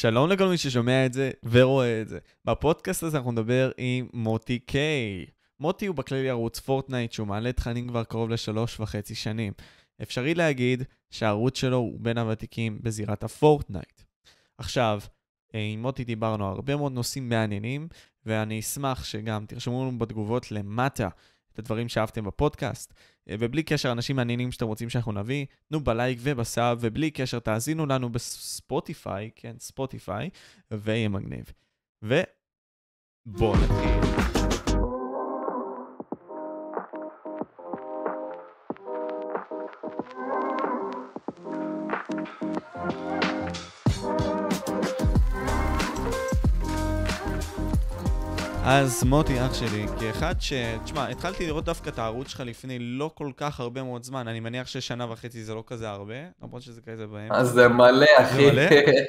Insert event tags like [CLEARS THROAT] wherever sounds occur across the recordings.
שלום לכל מי ששומע את זה ורואה את זה. בפודקאסט הזה אנחנו נדבר עם מוטי קיי. מוטי הוא בכללי ערוץ Fortnite שהוא מעלה תכנים כבר קרוב לשלוש וחצי שנים. אפשרי להגיד שהערוץ שלו הוא בין הוותיקים בזירת ה Fortnite. עכשיו, אה, עם מוטי דיברנו הרבה מאוד נושאים מעניינים, ואני אשמח שגם תרשמו לנו בתגובות למטה את הדברים שאהבתם בפודקאסט. אה, ובלי קשר, אנשים מעניינים שאתם רוצים שאנחנו נביא, תנו בלייק וב sub, ובלי קשר, תאזינו לנו ב Spotify, כן, Spotify, ויהיה מגניב. ובואו נתחיל. אז מוטי, אח שלי, כאחד ש... תשמע, התחלתי לראות דווקא את הערוץ שלך לפני לא כל כך הרבה מאוד זמן. אני מניח ששנה וחצי זה לא כזה הרבה, למרות שזה כזה באמצע. אז זה מלא, אחי. זה מלא?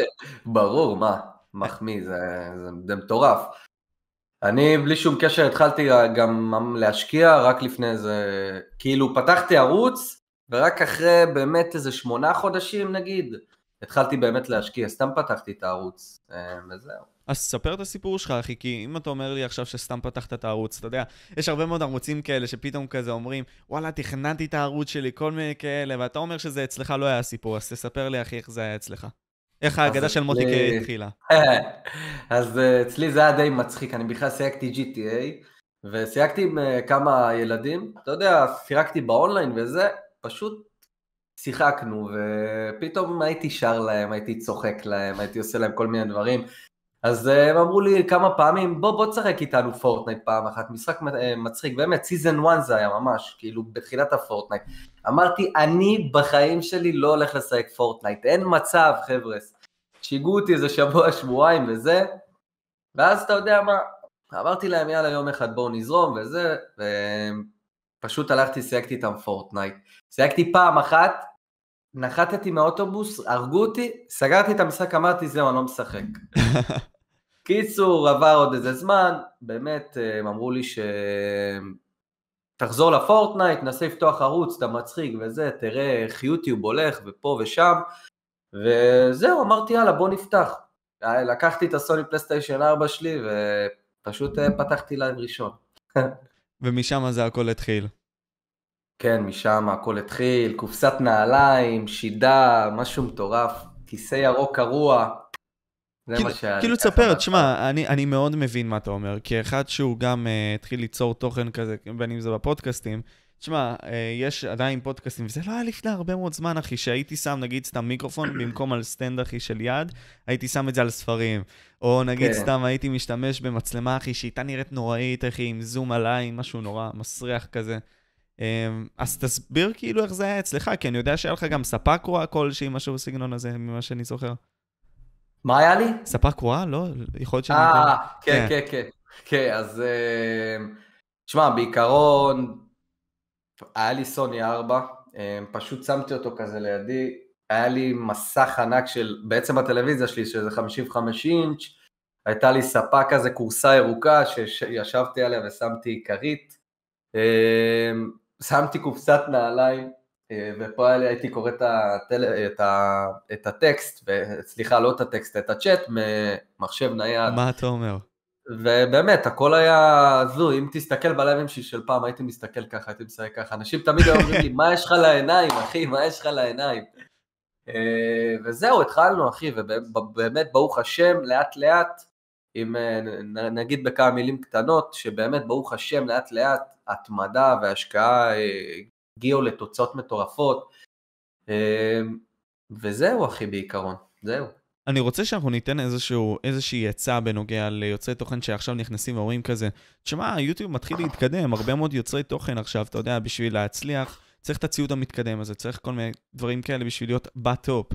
[LAUGHS] ברור, מה? מחמיא, זה, זה, זה מטורף. אני בלי שום קשר התחלתי גם להשקיע רק לפני איזה... כאילו פתחתי ערוץ, ורק אחרי באמת איזה שמונה חודשים נגיד, התחלתי באמת להשקיע, סתם פתחתי את הערוץ, אה, וזהו. אז ספר את הסיפור שלך, אחי, כי אם אתה אומר לי עכשיו שסתם פתחת את הערוץ, אתה יודע, יש הרבה מאוד ערוצים כאלה שפתאום כזה אומרים, וואלה, תכננתי את הערוץ שלי, כל מיני כאלה, ואתה אומר שזה אצלך לא היה סיפור, אז תספר לי, אחי, איך זה היה אצלך. איך האגדה של מוטי קיי התחילה. [LAUGHS] אז אה, אצלי זה היה די מצחיק, אני בכלל שיחקתי GTA, ושיחקתי עם אה, כמה ילדים, אתה יודע, סירקתי באונליין וזה, פשוט שיחקנו, ופתאום הייתי שר להם, הייתי צוחק להם, הייתי עושה להם כל מיני דברים. אז אה, הם אמרו לי כמה פעמים, בוא בוא תשחק איתנו Fortnite פעם אחת, משחק אה, מצחיק, באמת, season 1 זה היה ממש, כאילו בתחילת ה Fortnite. אמרתי, אני בחיים שלי לא הולך לשחק Fortnite, אין מצב חבר'ה. שיגעו אותי איזה שבוע, שבועיים וזה, ואז אתה יודע מה, אמרתי להם יאללה יום אחד בואו נזרום וזה, ופשוט הלכתי, שיחקתי איתם Fortnite. שיחקתי פעם אחת, נחתתי מהאוטובוס, הרגו אותי, סגרתי את המשחק, אמרתי זהו, אני לא משחק. [LAUGHS] קיצור, עבר עוד איזה זמן, באמת, הם אמרו לי ש... תחזור לפורטנייט, נסה לפתוח ערוץ, אתה מצחיק וזה, תראה איך יוטיוב הולך ופה ושם, וזהו, אמרתי יאללה בוא נפתח. לקחתי את הסוני פלסטיישן 4 שלי ופשוט אה, פתחתי להם ראשון. [LAUGHS] ומשם זה הכל התחיל. כן, משם הכל התחיל, קופסת נעליים, שידה, משהו מטורף, כיסא ירוק קרוע. זה כאילו, מה שהיה. כאילו תספר, תשמע, אני, אני מאוד מבין מה אתה אומר, כאחד שהוא גם uh, התחיל ליצור תוכן כזה, בין אם זה בפודקאסטים, תשמע, אה, יש עדיין פודקאסטים, וזה לא היה לפני הרבה מאוד זמן, אחי, שהייתי שם נגיד סתם מיקרופון [COUGHS] במקום על stand, אחי, של יד, הייתי שם את זה על ספרים. או נגיד כן. סתם הייתי משתמש במצלמה, אחי, שהייתה נראית נוראית, אחי, עם זום עליי, משהו נורא מסריח כזה. אמ, אז תסביר כאילו איך זה היה אצלך, כי אני יודע שהיה לך גם ספה קרועה כלשהי, משהו בסגנון הזה, ממה שאני זוכר. מה היה לי? ספה קרועה? לא? יכול להיות שאני... אה, כן, כן, כן. כן, אז... אמ, תשמע, בעיקרון, היה לי סוני 4, אמ, פשוט שמתי אותו כזה לידי, היה לי מסך ענק של, בעצם הטלוויזיה שלי, שזה 55 אינץ', הייתה לי ספה כזה, כורסה ירוקה, שישבתי עליה ושמתי כרית. שמתי קופסת נעליים, אה, ופה הייתי קורא את, הטל... את, ה... את הטקסט, סליחה, לא את הטקסט, את הצ'אט ממחשב נייד. מה אתה אומר? ובאמת, הכל היה הזוי, אם תסתכל בלייבים שלי של פעם, הייתי מסתכל ככה, הייתי משחק ככה, אנשים תמיד היו אומרים לי, מה יש לך לעיניים, אחי, מה יש לך לעיניים? אה, וזהו, התחלנו, אחי, ובאמת, ברוך השם, לאט לאט, אם אה, נגיד בכמה מילים קטנות, שבאמת, ברוך השם, לאט לאט, התמדה והשקעה אה, הגיעו לתוצאות מטורפות. אה, וזהו אחי בעיקרון, זהו. אני רוצה שאנחנו ניתן איזשהו, איזושהי עצה בנוגע ליוצרי תוכן שעכשיו נכנסים ואומרים כזה, תשמע, יוטיוב מתחיל להתקדם, הרבה מאוד יוצרי תוכן עכשיו, אתה יודע, בשביל להצליח, צריך את הציוד המתקדם הזה, צריך כל מיני דברים כאלה בשביל להיות בטופ,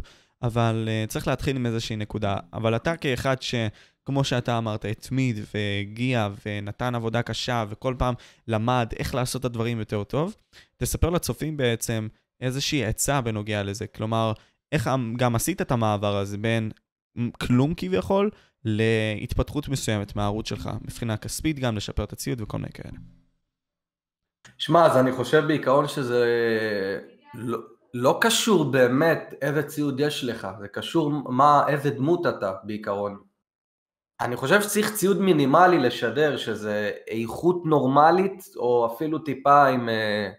אבל uh, צריך להתחיל עם איזושהי נקודה. אבל אתה כאחד ש... כמו שאתה אמרת, התמיד והגיע ונתן עבודה קשה וכל פעם למד איך לעשות את הדברים יותר טוב, תספר לצופים בעצם איזושהי עצה בנוגע לזה. כלומר, איך גם עשית את המעבר הזה בין כלום כביכול להתפתחות מסוימת מהערוץ שלך, מבחינה כספית גם, לשפר את הציוד וכל מיני כאלה. שמע, אז אני חושב בעיקרון שזה לא, לא קשור באמת איזה ציוד יש לך, זה קשור מה, איזה דמות אתה בעיקרון. אני חושב שצריך ציוד מינימלי לשדר, שזה איכות נורמלית, או אפילו טיפה עם אה,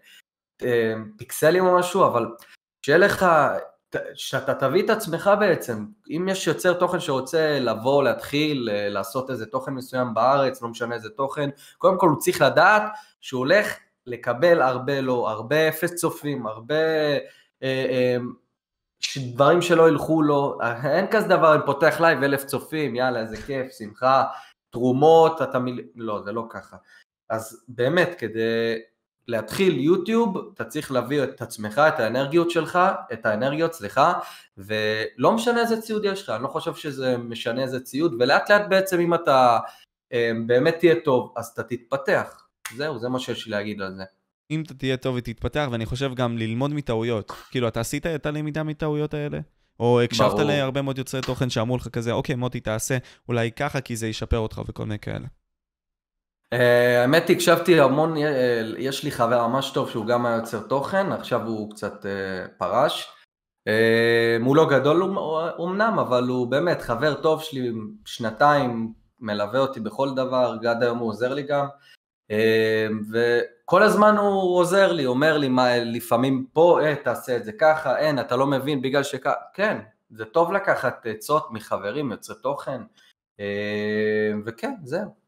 אה, פיקסלים או משהו, אבל שיהיה לך, שאתה תביא את עצמך בעצם. אם יש יוצר תוכן שרוצה לבוא, להתחיל, אה, לעשות איזה תוכן מסוים בארץ, לא משנה איזה תוכן, קודם כל הוא צריך לדעת שהוא הולך לקבל הרבה לא, הרבה אפס צופים, הרבה... אה, אה, דברים שלא ילכו לו, אין כזה דבר, אני פותח לייב אלף צופים, יאללה, איזה כיף, שמחה, תרומות, אתה מיל... לא, זה לא ככה. אז באמת, כדי להתחיל יוטיוב, אתה צריך להביא את עצמך, את האנרגיות שלך, את האנרגיות, סליחה, ולא משנה איזה ציוד יש לך, אני לא חושב שזה משנה איזה ציוד, ולאט לאט בעצם אם אתה אה, באמת תהיה טוב, אז אתה תתפתח. זהו, זה מה שיש לי להגיד על זה. אם אתה תהיה טוב ותתפתח, ואני חושב גם ללמוד מטעויות. כאילו, אתה עשית את הלמידה מטעויות האלה? או הקשבת להרבה מאוד יוצרי תוכן שאמרו לך כזה, אוקיי, מוטי, תעשה אולי ככה, כי זה ישפר אותך וכל מיני כאלה. אה, האמת היא, הקשבתי המון, אה, יש לי חבר ממש טוב שהוא גם היה יוצר תוכן, עכשיו הוא קצת אה, פרש. הוא לא גדול אמנם, אבל הוא באמת חבר טוב שלי, שנתיים מלווה אותי בכל דבר, עד היום הוא עוזר לי גם. וכל הזמן הוא עוזר לי, אומר לי מה, לפעמים פה, אה, תעשה את זה ככה, אין, אתה לא מבין בגלל שככה, כן, זה טוב לקחת עצות מחברים, יוצרי תוכן, וכן, זהו.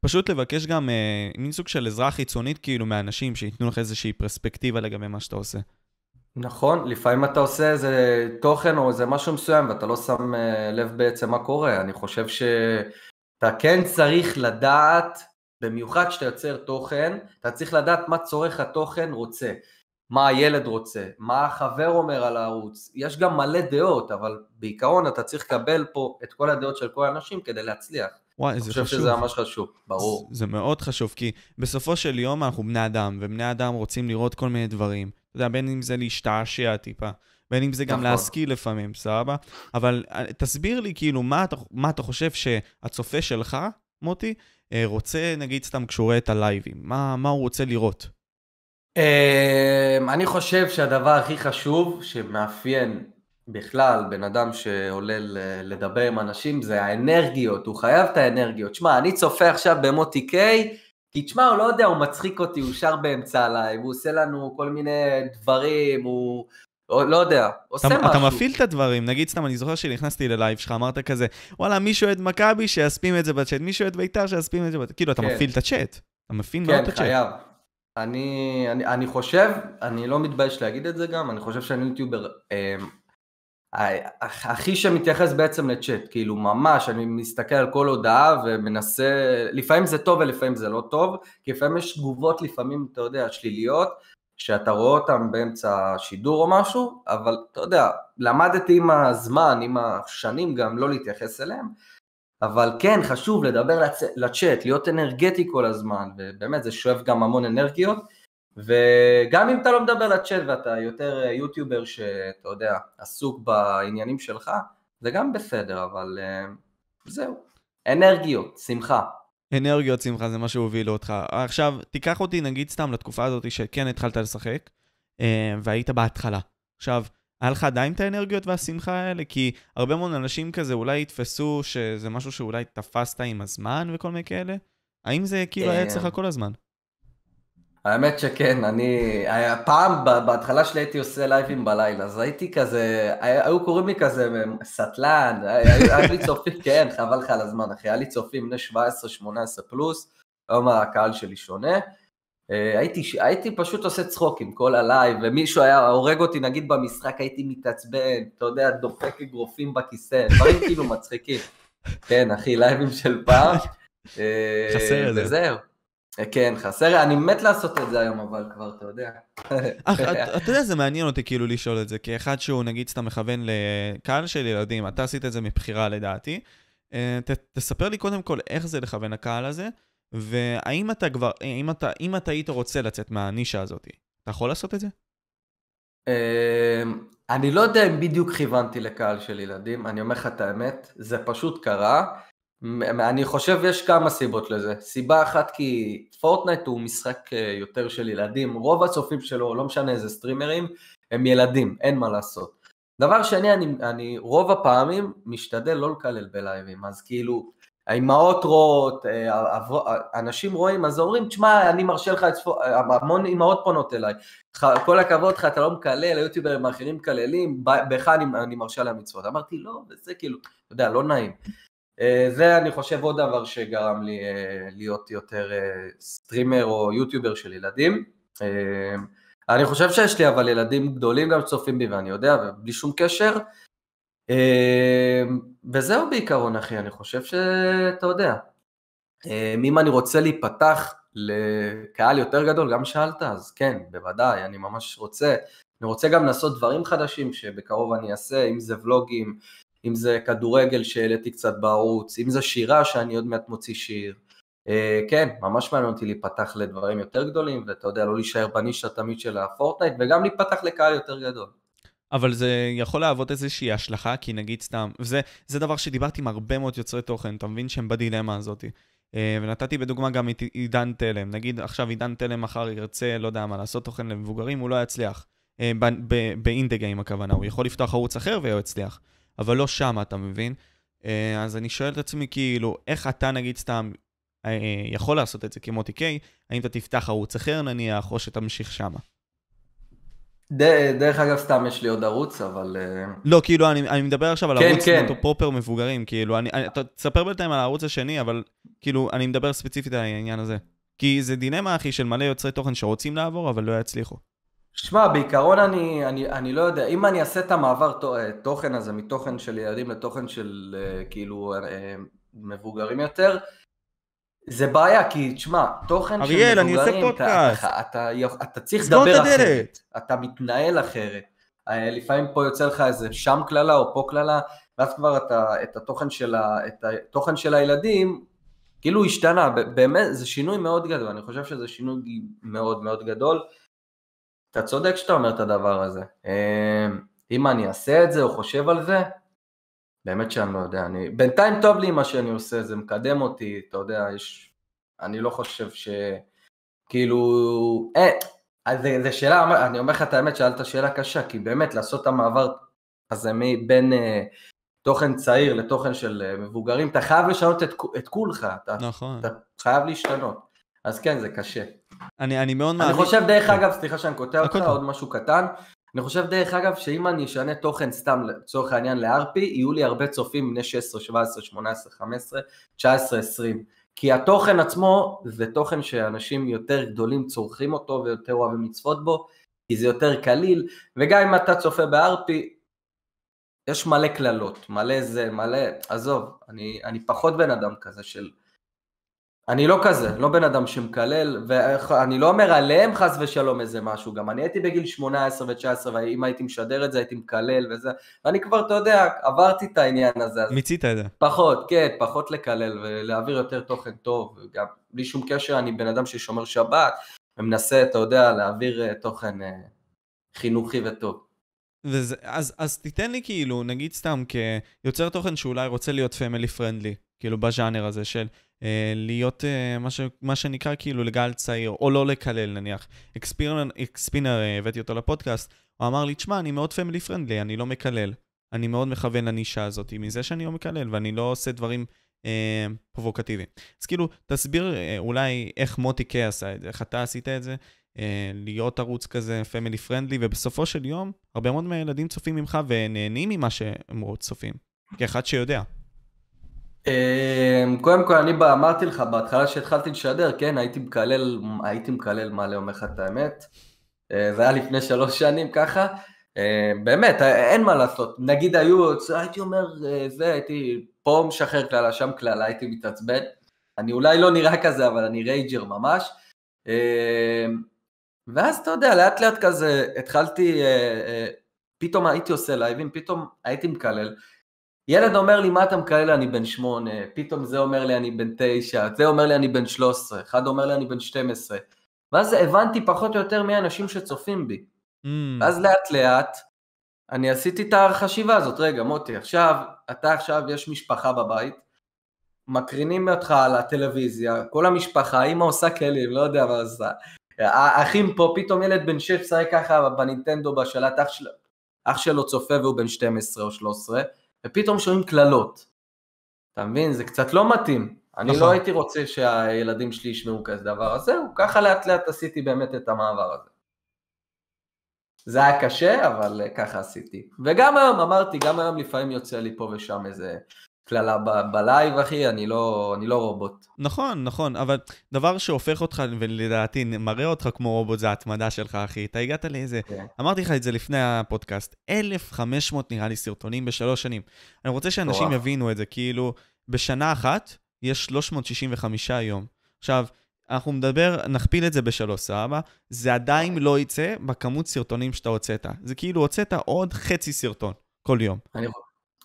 פשוט לבקש גם אה, מין סוג של עזרה חיצונית כאילו מאנשים שייתנו לך איזושהי פרספקטיבה לגבי מה שאתה עושה. נכון, לפעמים אתה עושה איזה תוכן או איזה משהו מסוים ואתה לא שם אה, לב בעצם מה קורה. אני חושב שאתה כן צריך לדעת, במיוחד כשאתה יוצר תוכן, אתה צריך לדעת מה צורך התוכן רוצה, מה הילד רוצה, מה החבר אומר על הערוץ. יש גם מלא דעות, אבל בעיקרון אתה צריך לקבל פה את כל הדעות של כל האנשים כדי להצליח. וואי, זה חשוב. אני חושב שזה ממש חשוב, ברור. זה, זה מאוד חשוב, כי בסופו של יום אנחנו בני אדם, ובני אדם רוצים לראות כל מיני דברים. אתה יודע, בין אם זה להשתעשע טיפה, בין אם זה גם נכון. להשכיל לפעמים, סבבה? אבל אה, תסביר לי, כאילו, מה אתה, מה אתה חושב שהצופה שלך, מוטי, רוצה, נגיד סתם כשהוא רואה את הלייבים, מה, מה הוא רוצה לראות? אמ, אני חושב שהדבר הכי חשוב שמאפיין בכלל, בן אדם שעולה לדבר עם אנשים, זה האנרגיות, הוא חייב את האנרגיות. שמע, אני צופה עכשיו במוטי קיי, כי תשמע, הוא לא יודע, הוא מצחיק אותי, הוא שר באמצע הלייב, הוא עושה לנו כל מיני דברים, הוא... או, לא יודע, עושה אתה, משהו. אתה מפעיל את הדברים, נגיד סתם, אני זוכר שנכנסתי ללייב שלך, אמרת כזה, וואלה, מי שאוהד מכבי, שיספים את זה בצ'אט, מי שאוהד בית"ר, שיספים את זה בצ'אט. כאילו, אתה כן. מפעיל את הצ'אט, אתה מפעיל כן, מאוד את הצ'אט. כן, חייב. אני, אני, אני חושב, אני לא מתבייש להגיד את זה גם, אני חושב שאני יוטיובר אה, הכי שמתייחס בעצם לצ'אט, כאילו ממש, אני מסתכל על כל הודעה ומנסה, לפעמים זה טוב ולפעמים זה לא טוב, כי לפעמים יש תגובות לפעמים, אתה יודע, שליליות, שאתה רואה אותן באמצע שידור או משהו, אבל אתה יודע, למדתי עם הזמן, עם השנים גם לא להתייחס אליהן, אבל כן, חשוב לדבר לצ... לצ'אט, להיות אנרגטי כל הזמן, ובאמת זה שואב גם המון אנרגיות, וגם אם אתה לא מדבר לצ'אט ואתה יותר אה, יוטיובר שאתה יודע, עסוק בעניינים שלך, זה גם בסדר, אבל uh, זהו. אנרגיות, שמחה. אנרגיות, שמחה, זה מה שהוביל אותך. עכשיו, תיקח אותי נגיד סתם לתקופה הזאת שכן התחלת לשחק, uh, והיית בהתחלה. עכשיו, היה לך עדיין את האנרגיות והשמחה האלה? כי הרבה מאוד אנשים כזה אולי יתפסו שזה משהו שאולי תפסת עם הזמן וכל מיני כאלה? האם זה כאילו היה אצלך כל הזמן? האמת שכן, אני, פעם בהתחלה שלי הייתי עושה לייבים בלילה, אז הייתי כזה, היו קוראים לי כזה סטלן, היה לי צופים, [LAUGHS] כן, חבל לך על הזמן אחי, היה לי צופים בני 17-18 פלוס, היום הקהל שלי שונה. אה, הייתי, הייתי פשוט עושה צחוק עם כל הלייב, ומישהו היה הורג אותי, נגיד במשחק הייתי מתעצבן, אתה יודע, דופק אגרופים בכיסא, דברים כאילו מצחיקים. כן, אחי, לייבים של פעם. אה, [LAUGHS] חסר את זה. וזהו. כן, חסר, אני מת לעשות את זה היום, אבל כבר, אתה יודע. אתה יודע, זה מעניין אותי כאילו לשאול את זה, כאחד שהוא נגיד סתם מכוון לקהל של ילדים, אתה עשית את זה מבחירה לדעתי. אה, תספר לי קודם כל איך זה לכוון הקהל הזה, והאם אתה כבר, אם אתה, אם אתה היית רוצה לצאת מהנישה הזאת, אתה יכול לעשות את זה? אה, אני לא יודע אם בדיוק כיוונתי לקהל של ילדים, אני אומר לך את האמת, זה פשוט קרה. אני חושב יש כמה סיבות לזה. סיבה אחת כי פורטנייט הוא משחק אה, יותר של ילדים, רוב הצופים שלו, לא משנה איזה סטרימרים, הם ילדים, אין מה לעשות. דבר שני, אני, אני רוב הפעמים משתדל לא לקלל בלייבים, אז כאילו, האימהות רואות, אה, אנשים רואים, אז אומרים, תשמע, אני מרשה לך לצפות, המון אימהות פונות אליי, כל הכבוד לך, אתה לא מקלל, היוטיוברים האחרים מקללים, בך אני, אני מרשה להם לצפות. אמרתי, לא, וזה כאילו, אתה יודע, לא נעים. אה, זה אני חושב עוד דבר שגרם לי אה, להיות יותר סטרימר או יוטיובר של ילדים. אני חושב שיש לי אבל ילדים גדולים גם צופים בי ואני יודע, ובלי שום קשר. וזהו בעיקרון אחי, אני חושב שאתה יודע. אם אני רוצה להיפתח לקהל יותר גדול, גם שאלת, אז כן, בוודאי, אני ממש רוצה. אני רוצה גם לעשות דברים חדשים שבקרוב אני אעשה, אם זה ולוגים, אם זה כדורגל שהעליתי קצת בערוץ, אם זה שירה שאני עוד מעט מוציא שיר. אה, כן, ממש מעניין אותי להיפתח לדברים יותר גדולים, ואתה יודע, לא להישאר בנישה תמיד של הפורטנייט, וגם להיפתח לקהל יותר גדול. אבל זה יכול להוות איזושהי השלכה, כי נגיד סתם, וזה זה דבר שדיברתי עם הרבה מאוד יוצרי תוכן, אתה מבין שהם בדילמה הזאת. אה, ונתתי בדוגמה גם את עידן תלם. נגיד עכשיו עידן תלם מחר ירצה, לא יודע מה, לעשות תוכן למבוגרים, הוא לא יצליח. אה, באינדגיים הכוונה, הוא יכול לפתוח ערוץ אחר והוא יצליח. אבל לא שם, אתה מבין? אז אני שואל את עצמי, כאילו, איך אתה נגיד סתם יכול לעשות את זה כמוטי קיי, האם אתה תפתח ערוץ אחר נניח, או שתמשיך שמה? דרך אגב, סתם יש לי עוד ערוץ, אבל... אה, לא, כאילו, אני, אני מדבר עכשיו על כן, ערוץ כן. פרופר מבוגרים, כאילו, אני, אני, אתה תספר בינתיים על הערוץ השני, אבל כאילו, אני מדבר ספציפית על העניין הזה. כי זה דילמה, אחי, של מלא יוצרי תוכן שרוצים לעבור, אבל לא יצליחו. שמע, בעיקרון אני, אני, אני לא יודע, אם אני אעשה את המעבר אה, תוכן הזה מתוכן של ילדים לתוכן של אה, כאילו מבוגרים יותר, זה בעיה, כי תשמע, תוכן של מבוגרים, אריאל, אני עושה פודקאסט. אתה, אתה, אתה, אתה צריך לדבר אחרת, אתה מתנהל אחרת. אה, לפעמים פה יוצא לך איזה שם קללה או פה קללה, ואז כבר אתה, את, התוכן של ה, את התוכן של הילדים, כאילו השתנה, באמת, זה שינוי מאוד גדול, אני חושב שזה שינוי מאוד מאוד גדול. אתה צודק שאתה אומר את הדבר הזה. אה, אם אני אעשה את זה או חושב על זה, באמת שאני לא יודע, אני, בינתיים טוב לי מה שאני עושה, זה מקדם אותי, אתה יודע, יש, אני לא חושב ש... כאילו, אה, אז זה שאלה, אני אומר לך את האמת, שאלת שאלה קשה, כי באמת לעשות את המעבר הזה בין אה, תוכן צעיר לתוכן של אה, מבוגרים, אתה חייב לשנות את, את כולך, אתה, נכון. אתה חייב להשתנות, אז כן, זה קשה. אני, אני מאוד מאמין. אני חושב, דרך אגב, סליחה שאני קוטע אותך, עוד משהו קטן, אני חושב דרך אגב שאם אני אשנה תוכן סתם לצורך העניין לארפי, יהיו לי הרבה צופים בני 16, 17, 18, 15, 19, 20. כי התוכן עצמו זה תוכן שאנשים יותר גדולים צורכים אותו ויותר אוהבים לצפות בו, כי זה יותר קליל, וגם אם אתה צופה בארפי, יש מלא קללות, מלא זה, מלא, עזוב, אני, אני פחות בן אדם כזה של אני לא כזה, לא בן אדם שמקלל, ואני לא אומר עליהם חס ושלום איזה משהו, גם אני הייתי בגיל 18 ו-19, ואם הייתי משדר את זה הייתי מקלל וזה, ואני כבר, אתה יודע, עברתי את העניין הזה. מיצית את זה. פחות, כן, פחות לקלל ולהעביר יותר תוכן טוב, גם בלי שום קשר, אני בן אדם ששומר שבת, ומנסה, אתה יודע, להעביר אה, תוכן אה, חינוכי וטוב. וזה, אז, אז תיתן לי כאילו, נגיד סתם כיוצר תוכן שאולי רוצה להיות family friendly, כאילו בז'אנר הזה של להיות אה, מה, ש, מה שנקרא כאילו לגיל צעיר, או לא לקלל נניח. אקספינר, אה, הבאתי אותו לפודקאסט, הוא אמר לי, תשמע, אני מאוד family friendly, אני לא מקלל. אני מאוד מכוון לנישה הזאת, מזה שאני לא מקלל, ואני לא עושה דברים אה, פרובוקטיביים. אז כאילו, תסביר אה, אולי איך מוטי קיי עשה את זה, איך אתה עשית את זה, אה, להיות ערוץ כזה פמילי פרנדלי, ובסופו של יום, הרבה מאוד מהילדים צופים ממך ונהנים ממה שהם צופים, כאחד שיודע. אמ, קודם כל אני אמרתי לך בהתחלה שהתחלתי לשדר, כן, הייתי מקלל, הייתי מקלל מלא, אומר לך את האמת. אה, זה היה לפני שלוש שנים ככה. אה, באמת, אה, אין מה לעשות. נגיד היו, הייתי אומר, זה, הייתי פה משחרר קללה, שם קללה, הייתי מתעצבן. אני אולי לא נראה כזה, אבל אני rager ממש. ואז אתה יודע, לאט לאט כזה התחלתי, פתאום הייתי עושה לייבים, פתאום הייתי מקלל. ילד אומר לי, מה אתה מקלל? אני בן שמונה, פתאום זה אומר לי, אני בן תשע, זה אומר לי, אני בן שלוש עשרה, אחד אומר לי, אני בן שתים עשרה. ואז הבנתי פחות או יותר מי האנשים שצופים בי. Mm. ואז לאט לאט, אני עשיתי את החשיבה הזאת, רגע מוטי, עכשיו, אתה עכשיו, יש משפחה בבית, מקרינים אותך על הטלוויזיה, כל המשפחה, אמא עושה כלים, לא יודע מה עושה. האחים פה, פתאום ילד בן 6 משחק ככה בנינטנדו בשלט, אח, של... אח שלו צופה והוא בן 12 או 13, ופתאום שומעים קללות. אתה מבין? זה קצת לא מתאים. אני נכון. לא הייתי רוצה שהילדים שלי ישמעו כזה דבר, אז זהו, ככה לאט לאט עשיתי באמת את המעבר הזה. זה היה קשה, אבל אה, ככה עשיתי. וגם היום, אמרתי, גם היום לפעמים יוצא לי פה ושם איזה קללה ב- בלייב, אחי, אני לא, אני לא רובוט. נכון, נכון, אבל דבר שהופך אותך, ולדעתי מראה אותך כמו רובוט, זה ההתמדה שלך, אחי. אתה הגעת לאיזה... כן. אמרתי לך את זה לפני הפודקאסט, 1,500 נראה לי סרטונים בשלוש שנים. אני רוצה שאנשים מטורף. יבינו את זה, כאילו, בשנה אחת יש 365 יום. עכשיו, אנחנו נדבר, נכפיל את זה בשלוש, סבבה? זה עדיין לא יצא בכמות סרטונים שאתה הוצאת. זה כאילו הוצאת עוד חצי סרטון כל יום. אני...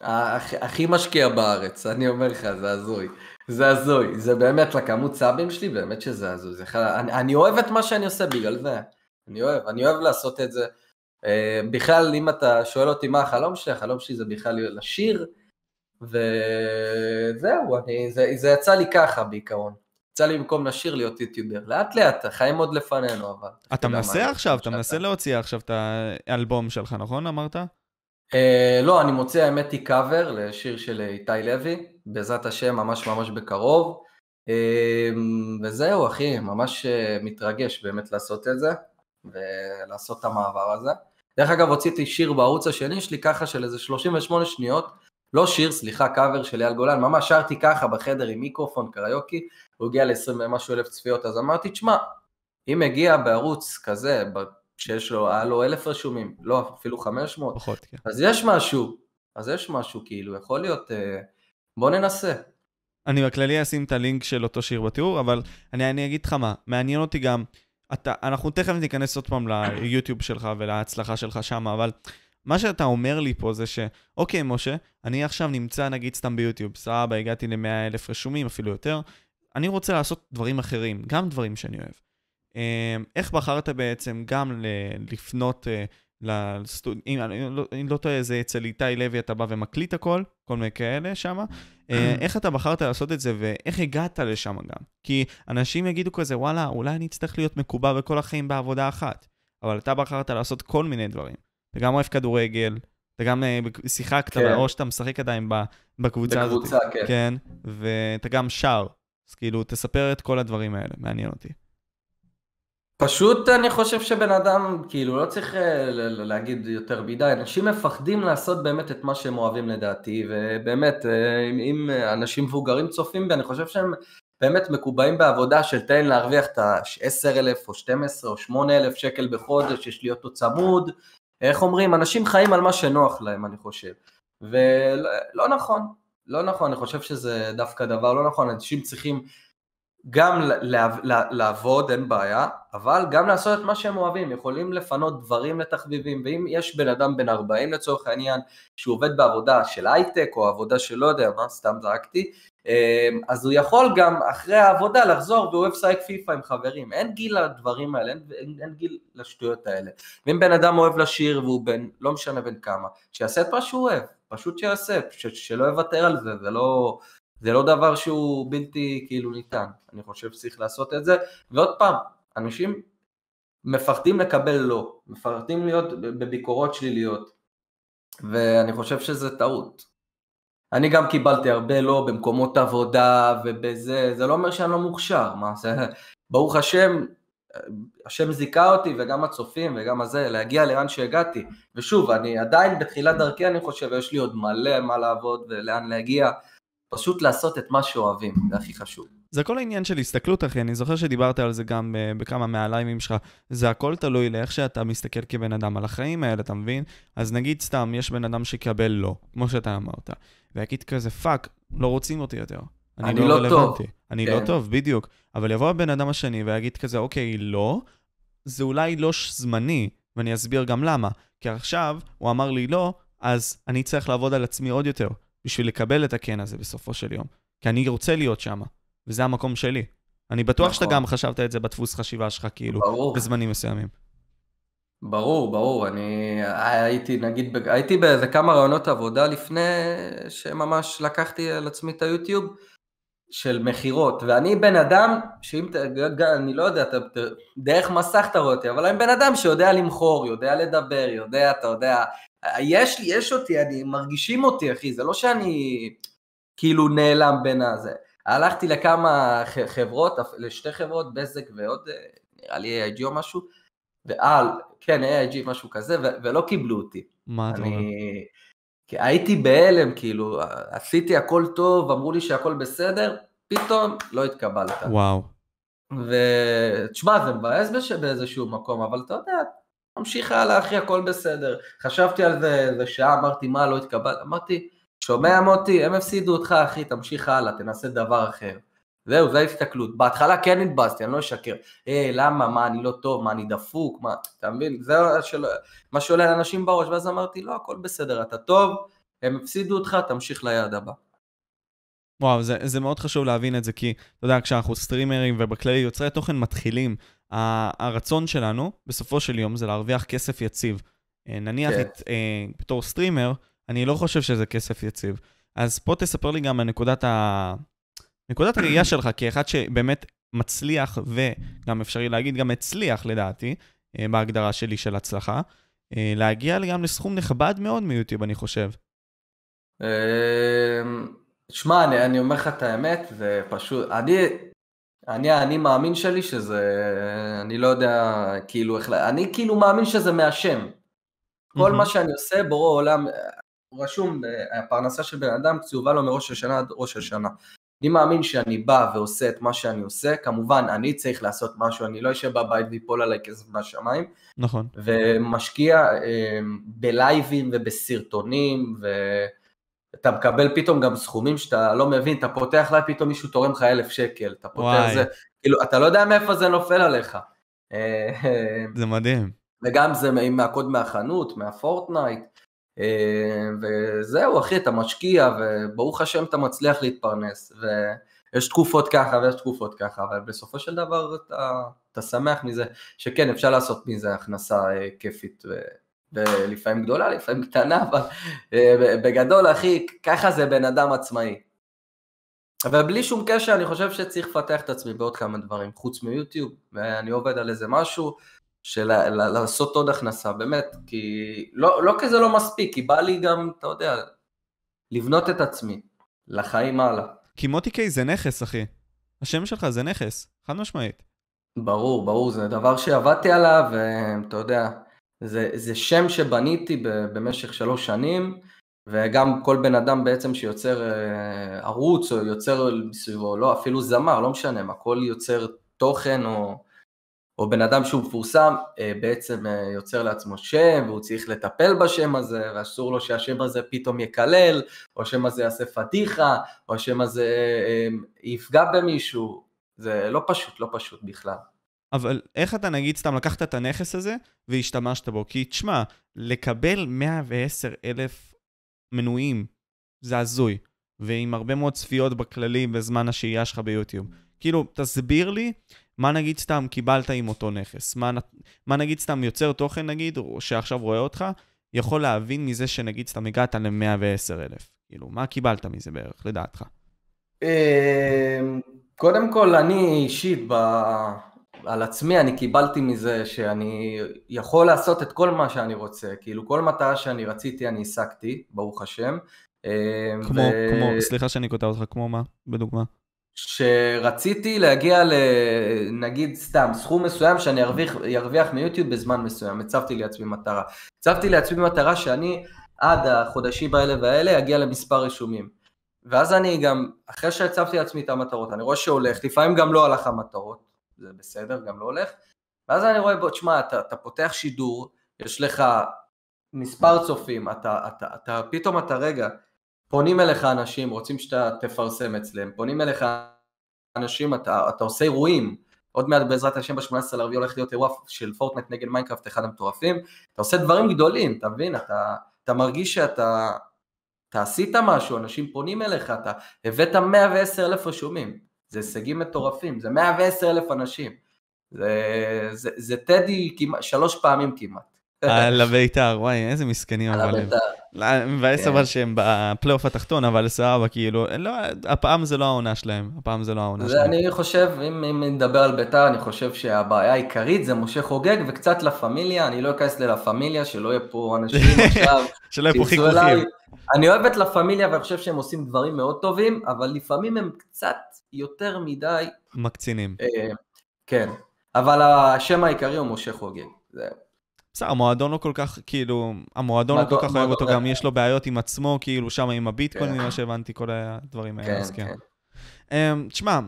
הכ- הכי משקיע בארץ, אני אומר לך, זה הזוי. זה הזוי. זה באמת לכמות סאבים שלי, באמת שזה הזוי. זה אחד... אני, אני אוהב את מה שאני עושה בגלל זה. אני אוהב, אני אוהב לעשות את זה. אה, בכלל, אם אתה שואל אותי מה החלום שלי, החלום שלי זה בכלל לשיר, וזהו, אני, זה, זה יצא לי ככה בעיקרון. יצא לי במקום לשיר להיות יוטיובר. לאט לאט, החיים עוד לפנינו, אבל... אתה מנסה עכשיו, אתה מנסה להוציא עכשיו את האלבום שלך, נכון? אמרת? אה, לא, אני מוצא האמת היא קאבר לשיר של איתי לוי, בעזרת השם ממש ממש בקרוב. אה, וזהו אחי, ממש אה, מתרגש באמת לעשות את זה, ולעשות את המעבר הזה. דרך אגב, הוצאתי שיר בערוץ השני שלי ככה של איזה 38 שניות, לא שיר, סליחה, קאבר של אייל גולן, ממש שרתי ככה בחדר עם מיקרופון, קריוקי, הוא הגיע ל-20 ומשהו אלף צפיות, אז אמרתי, תשמע, אם הגיע בערוץ כזה, שיש לו, היה לו אלף רשומים, לא, אפילו 500, פחות, כן. אז יש משהו, אז יש משהו, כאילו, יכול להיות, אה, בוא ננסה. אני בכללי אשים את הלינק של אותו שיר בתיאור, אבל אני, אני אגיד לך מה, מעניין אותי גם, אתה, אנחנו תכף ניכנס עוד פעם ליוטיוב שלך ולהצלחה שלך שם, אבל מה שאתה אומר לי פה זה ש, אוקיי, משה, אני עכשיו נמצא נגיד סתם ביוטיוב, סבבה, הגעתי ל-100 אלף רשומים, אפילו יותר, אני רוצה לעשות דברים אחרים, גם דברים שאני אוהב. אה, איך בחרת בעצם גם לפנות אה, לסטודיו, אם אני לא, לא טועה, זה אצל איתי לוי, אתה בא ומקליט הכל, כל מיני כאלה שמה. אה, איך אתה בחרת לעשות את זה ואיך הגעת לשם גם? כי אנשים יגידו כזה, וואלה, אולי אני אצטרך להיות מקובע בכל החיים בעבודה אחת. אבל אתה בחרת לעשות כל מיני דברים. אתה גם אוהב כדורגל, אתה גם אה, שיחקת, כן. או שאתה משחק עדיין בקבוצה הזאת. בקבוצה, כן. כן, ואתה גם שר. אז כאילו, תספר את כל הדברים האלה, מעניין אותי. פשוט אני חושב שבן אדם, כאילו, לא צריך אה, להגיד יותר מדי, אנשים מפחדים לעשות באמת את מה שהם אוהבים לדעתי, ובאמת, אה, אם, אם אנשים מבוגרים צופים בי, אני חושב שהם באמת מקובעים בעבודה של תן להרוויח את ה-10,000 או 12 או 8,000 שקל בחודש, יש לי אותו צמוד, איך אומרים, אנשים חיים על מה שנוח להם, אני חושב. ולא לא נכון, לא נכון, אני חושב שזה דווקא דבר לא נכון, אנשים צריכים גם לעבוד, אין בעיה, אבל גם לעשות את מה שהם אוהבים, יכולים לפנות דברים לתחביבים, ואם יש בן אדם בן 40 לצורך העניין, שהוא עובד בעבודה של הייטק, או עבודה של לא יודע מה, סתם זרקתי, אמ, אז הוא יכול גם אחרי העבודה לחזור והוא אוהב לשחק פיפא עם חברים, אין גיל לדברים האלה, אין, אין, אין גיל לשטויות האלה. ואם בן אדם אוהב לשיר והוא בן, לא משנה בן כמה, שיעשה את מה שהוא אוהב, פשוט שיעשה, ש, שלא יוותר על זה, זה לא, זה לא דבר שהוא בלתי כאילו ניתן, אני חושב שצריך לעשות את זה, ועוד פעם, אנשים מפחדים לקבל לא, מפחדים להיות בביקורות שליליות, ואני חושב שזה טעות. אני גם קיבלתי הרבה לא במקומות עבודה ובזה, זה לא אומר שאני לא מוכשר, מה זה, [LAUGHS] ברוך השם, השם זיכה אותי וגם הצופים וגם הזה, להגיע לאן שהגעתי, ושוב, אני עדיין בתחילת דרכי אני חושב, יש לי עוד מלא מה לעבוד ולאן להגיע, פשוט לעשות את מה שאוהבים, זה הכי חשוב. זה הכל העניין של הסתכלות, אחי. אני זוכר שדיברת על זה גם uh, בכמה מהלייבים שלך. זה הכל תלוי לאיך שאתה מסתכל כבן אדם על החיים האלה, אתה מבין? אז נגיד סתם, יש בן אדם שיקבל לא, כמו שאתה אמרת, ויגיד כזה, fuck, לא רוצים אותי יותר. אני לא טוב." רלוונטי. אני לא כן. טוב, בדיוק. אבל יבוא הבן אדם השני ויגיד כזה, אוקיי, לא, זה אולי לא זמני, ואני אסביר גם למה. כי עכשיו הוא אמר לי לא, אז אני צריך לעבוד על עצמי עוד יותר, בשביל לקבל את הכן הזה בסופו של יום. כי אני רוצה להיות שם, וזה המקום שלי. אני בטוח שאתה נכון. גם חשבת את זה בדפוס חשיבה שלך, כאילו, ברור. בזמנים מסוימים. ברור, ברור, אני הייתי נגיד, הייתי באיזה כמה רעיונות עבודה לפני שממש לקחתי על עצמי את היוטיוב, של מכירות, ואני בן אדם, שאם, אני לא יודע, אתה, דרך מסך אתה רואה אותי, אבל אני בן אדם שיודע למכור, יודע לדבר, יודע, אתה יודע, יש לי, יש אותי, אני, מרגישים אותי, אחי, זה לא שאני כאילו נעלם בין הזה. הלכתי לכמה חברות, לשתי חברות, בזק ועוד, נראה לי AIG או משהו, ועל, כן, AIG משהו כזה, ו- ולא קיבלו אותי. מה אתה אומר? כי הייתי בהלם, כאילו, עשיתי הכל טוב, אמרו לי שהכל בסדר, פתאום לא התקבלת. וואו. ותשמע, זה מבאס באיזשהו מקום, אבל אתה יודע, ממשיך הלאה, אחי, הכל בסדר. חשבתי על זה איזה שעה, אמרתי, מה, לא התקבל? אמרתי, שומע מוטי, הם הפסידו אותך, אחי, תמשיך הלאה, תנסה דבר אחר. זהו, זו ההסתכלות. בהתחלה כן התבאסתי, אני לא אשקר. אה, למה, מה, אני לא טוב, מה, אני דפוק, מה, אתה מבין? זה של... מה שעולה לאנשים בראש, ואז אמרתי, לא, הכל בסדר, אתה טוב, הם הפסידו אותך, תמשיך ליעד הבא. וואו, זה, זה מאוד חשוב להבין את זה, כי אתה יודע, כשאנחנו סטרימרים ובכללי יוצרי תוכן מתחילים, הרצון שלנו, בסופו של יום, זה להרוויח כסף יציב. אה, נניח כן. את, אה, בתור סטרימר, אני לא חושב שזה כסף יציב. אז פה תספר לי גם על נקודת ה... נקודת הראייה [CLEARS THROAT] שלך כאחד שבאמת מצליח, וגם אפשרי להגיד, גם הצליח לדעתי, אה, בהגדרה שלי של הצלחה, אה, להגיע גם לסכום נכבד מאוד מיוטיוב, אני חושב. אמ, שמע, אני, אני אומר לך את האמת, זה פשוט, אני, אני, אני מאמין שלי שזה, אני לא יודע, כאילו, אני כאילו מאמין שזה מהשם. כל מה שאני עושה, בורא עולם, רשום, הפרנסה של בן אדם קצובה לו מראש השנה עד ראש השנה. אני מאמין שאני בא ועושה את מה שאני עושה, כמובן אני צריך לעשות משהו, אני לא אשב בבית ויפול עליי כסף מהשמיים. נכון. ומשקיע אה, בלייבים ובסרטונים, ואתה מקבל פתאום גם סכומים שאתה לא מבין, אתה פותח לייב, פתאום מישהו תורם לך אלף שקל, אתה פותח וואי. זה, כאילו, אתה לא יודע מאיפה זה נופל עליך. אה, זה מדהים. וגם זה מהקוד מהחנות, מהפורטנייט. אה, וזהו אחי, אתה משקיע וברוך השם אתה מצליח להתפרנס ויש תקופות ככה ויש תקופות ככה, אבל בסופו של דבר אתה, אתה שמח מזה שכן אפשר לעשות מזה הכנסה אה, כיפית ו... ולפעמים גדולה, לפעמים קטנה, אבל אה, בגדול אחי, ככה זה בן אדם עצמאי. אבל בלי שום קשר אני חושב שצריך לפתח את עצמי בעוד כמה דברים, חוץ מיוטיוב, ואני עובד על איזה משהו, של לעשות עוד הכנסה, באמת, כי לא, לא כזה לא מספיק, כי בא לי גם, אתה יודע, לבנות את עצמי, לחיים הלאה. כי מוטי זה נכס, אחי. השם שלך זה נכס, חד משמעית. ברור, ברור, זה דבר שעבדתי עליו, ואתה יודע, זה, זה שם שבניתי במשך שלוש שנים, וגם כל בן אדם בעצם שיוצר אה, ערוץ או יוצר סביבו, לא, אפילו זמר, לא משנה מה, כל יוצר תוכן או או בן אדם שהוא מפורסם אה, בעצם אה, יוצר לעצמו שם והוא צריך לטפל בשם הזה ואסור לו שהשם הזה פתאום יקלל או השם הזה יעשה פדיחה או השם הזה יפגע במישהו זה לא פשוט, לא פשוט בכלל. אבל איך אתה נגיד סתם לקחת את הנכס הזה והשתמשת בו? כי תשמע, לקבל 110 אלף מנויים זה הזוי, ועם הרבה מאוד צפיות בכללי בזמן השהייה שלך ביוטיוב. כאילו, תסביר לי מה נגיד סתם קיבלת עם אותו נכס? מה, מה נגיד סתם יוצר תוכן נגיד, שעכשיו רואה אותך, יכול להבין מזה שנגיד סתם הגעת ל-110,000? כאילו, מה קיבלת מזה בערך, לדעתך? אמ, קודם כל, אני אישית, ב... על עצמי, אני קיבלתי מזה שאני יכול לעשות את כל מה שאני רוצה. כאילו, כל מטרה שאני רציתי, אני השגתי, ברוך השם. אמ, כמו, ו... כמו, סליחה שאני קוטע אותך, כמו מה? בדוגמה. שרציתי להגיע לנגיד סתם סכום מסוים שאני ארוויח, ארוויח מיוטיוב בזמן מסוים, הצבתי לעצמי מטרה. הצבתי לעצמי מטרה שאני עד החודשים האלה והאלה אגיע למספר רשומים. ואז אני גם, אחרי שהצבתי לעצמי את המטרות, אני רואה שהולך, לפעמים גם לא הלך המטרות, זה בסדר, גם לא הולך, ואז אני רואה, בוא, תשמע, אתה, אתה פותח שידור, יש לך מספר צופים, אתה, אתה, אתה, פתאום אתה רגע, פונים אליך אנשים, רוצים שאתה תפרסם אצלם, פונים אליך אנשים, אתה, אתה עושה אירועים, עוד מעט בעזרת השם ב-18 לרביעי הולך להיות אירוע של פורטנייט נגד מיינקראפט אחד המטורפים, אתה עושה דברים גדולים, אתה מבין? אתה, אתה מרגיש שאתה אתה עשית משהו, אנשים פונים אליך, אתה הבאת 110 אלף רשומים, זה הישגים מטורפים, זה 110 אלף אנשים, זה, זה, זה טדי כמעט, שלוש פעמים כמעט. על הביתר, וואי, איזה מסכנים על. הביתר. לא, מבאס כן. אבל שהם בפלייאוף התחתון, אבל סבבה, כאילו, לא, הפעם זה לא העונה שלהם, הפעם זה לא העונה זה שלהם. אני חושב, אם, אם נדבר על ביתר, אני חושב שהבעיה העיקרית זה משה חוגג וקצת לה פמיליה, אני לא אכנס ללה פמיליה, שלא יהיה פה אנשים [LAUGHS] עכשיו, שלא יהיו פה. חיכוכים. אני אוהב את לה פמיליה ואני חושב שהם עושים דברים מאוד טובים, אבל לפעמים הם קצת יותר מדי, מקצינים. אה, כן. אבל השם העיקרי הוא משה חוגג. בסדר, המועדון לא כל כך, כאילו, המועדון לא כל כך אוהב אותו, גם יש לו בעיות עם עצמו, כאילו, שם עם הביטקוין, כן. ממה שהבנתי, כל הדברים האלה, כן, אז כן. כן. אמ, תשמע,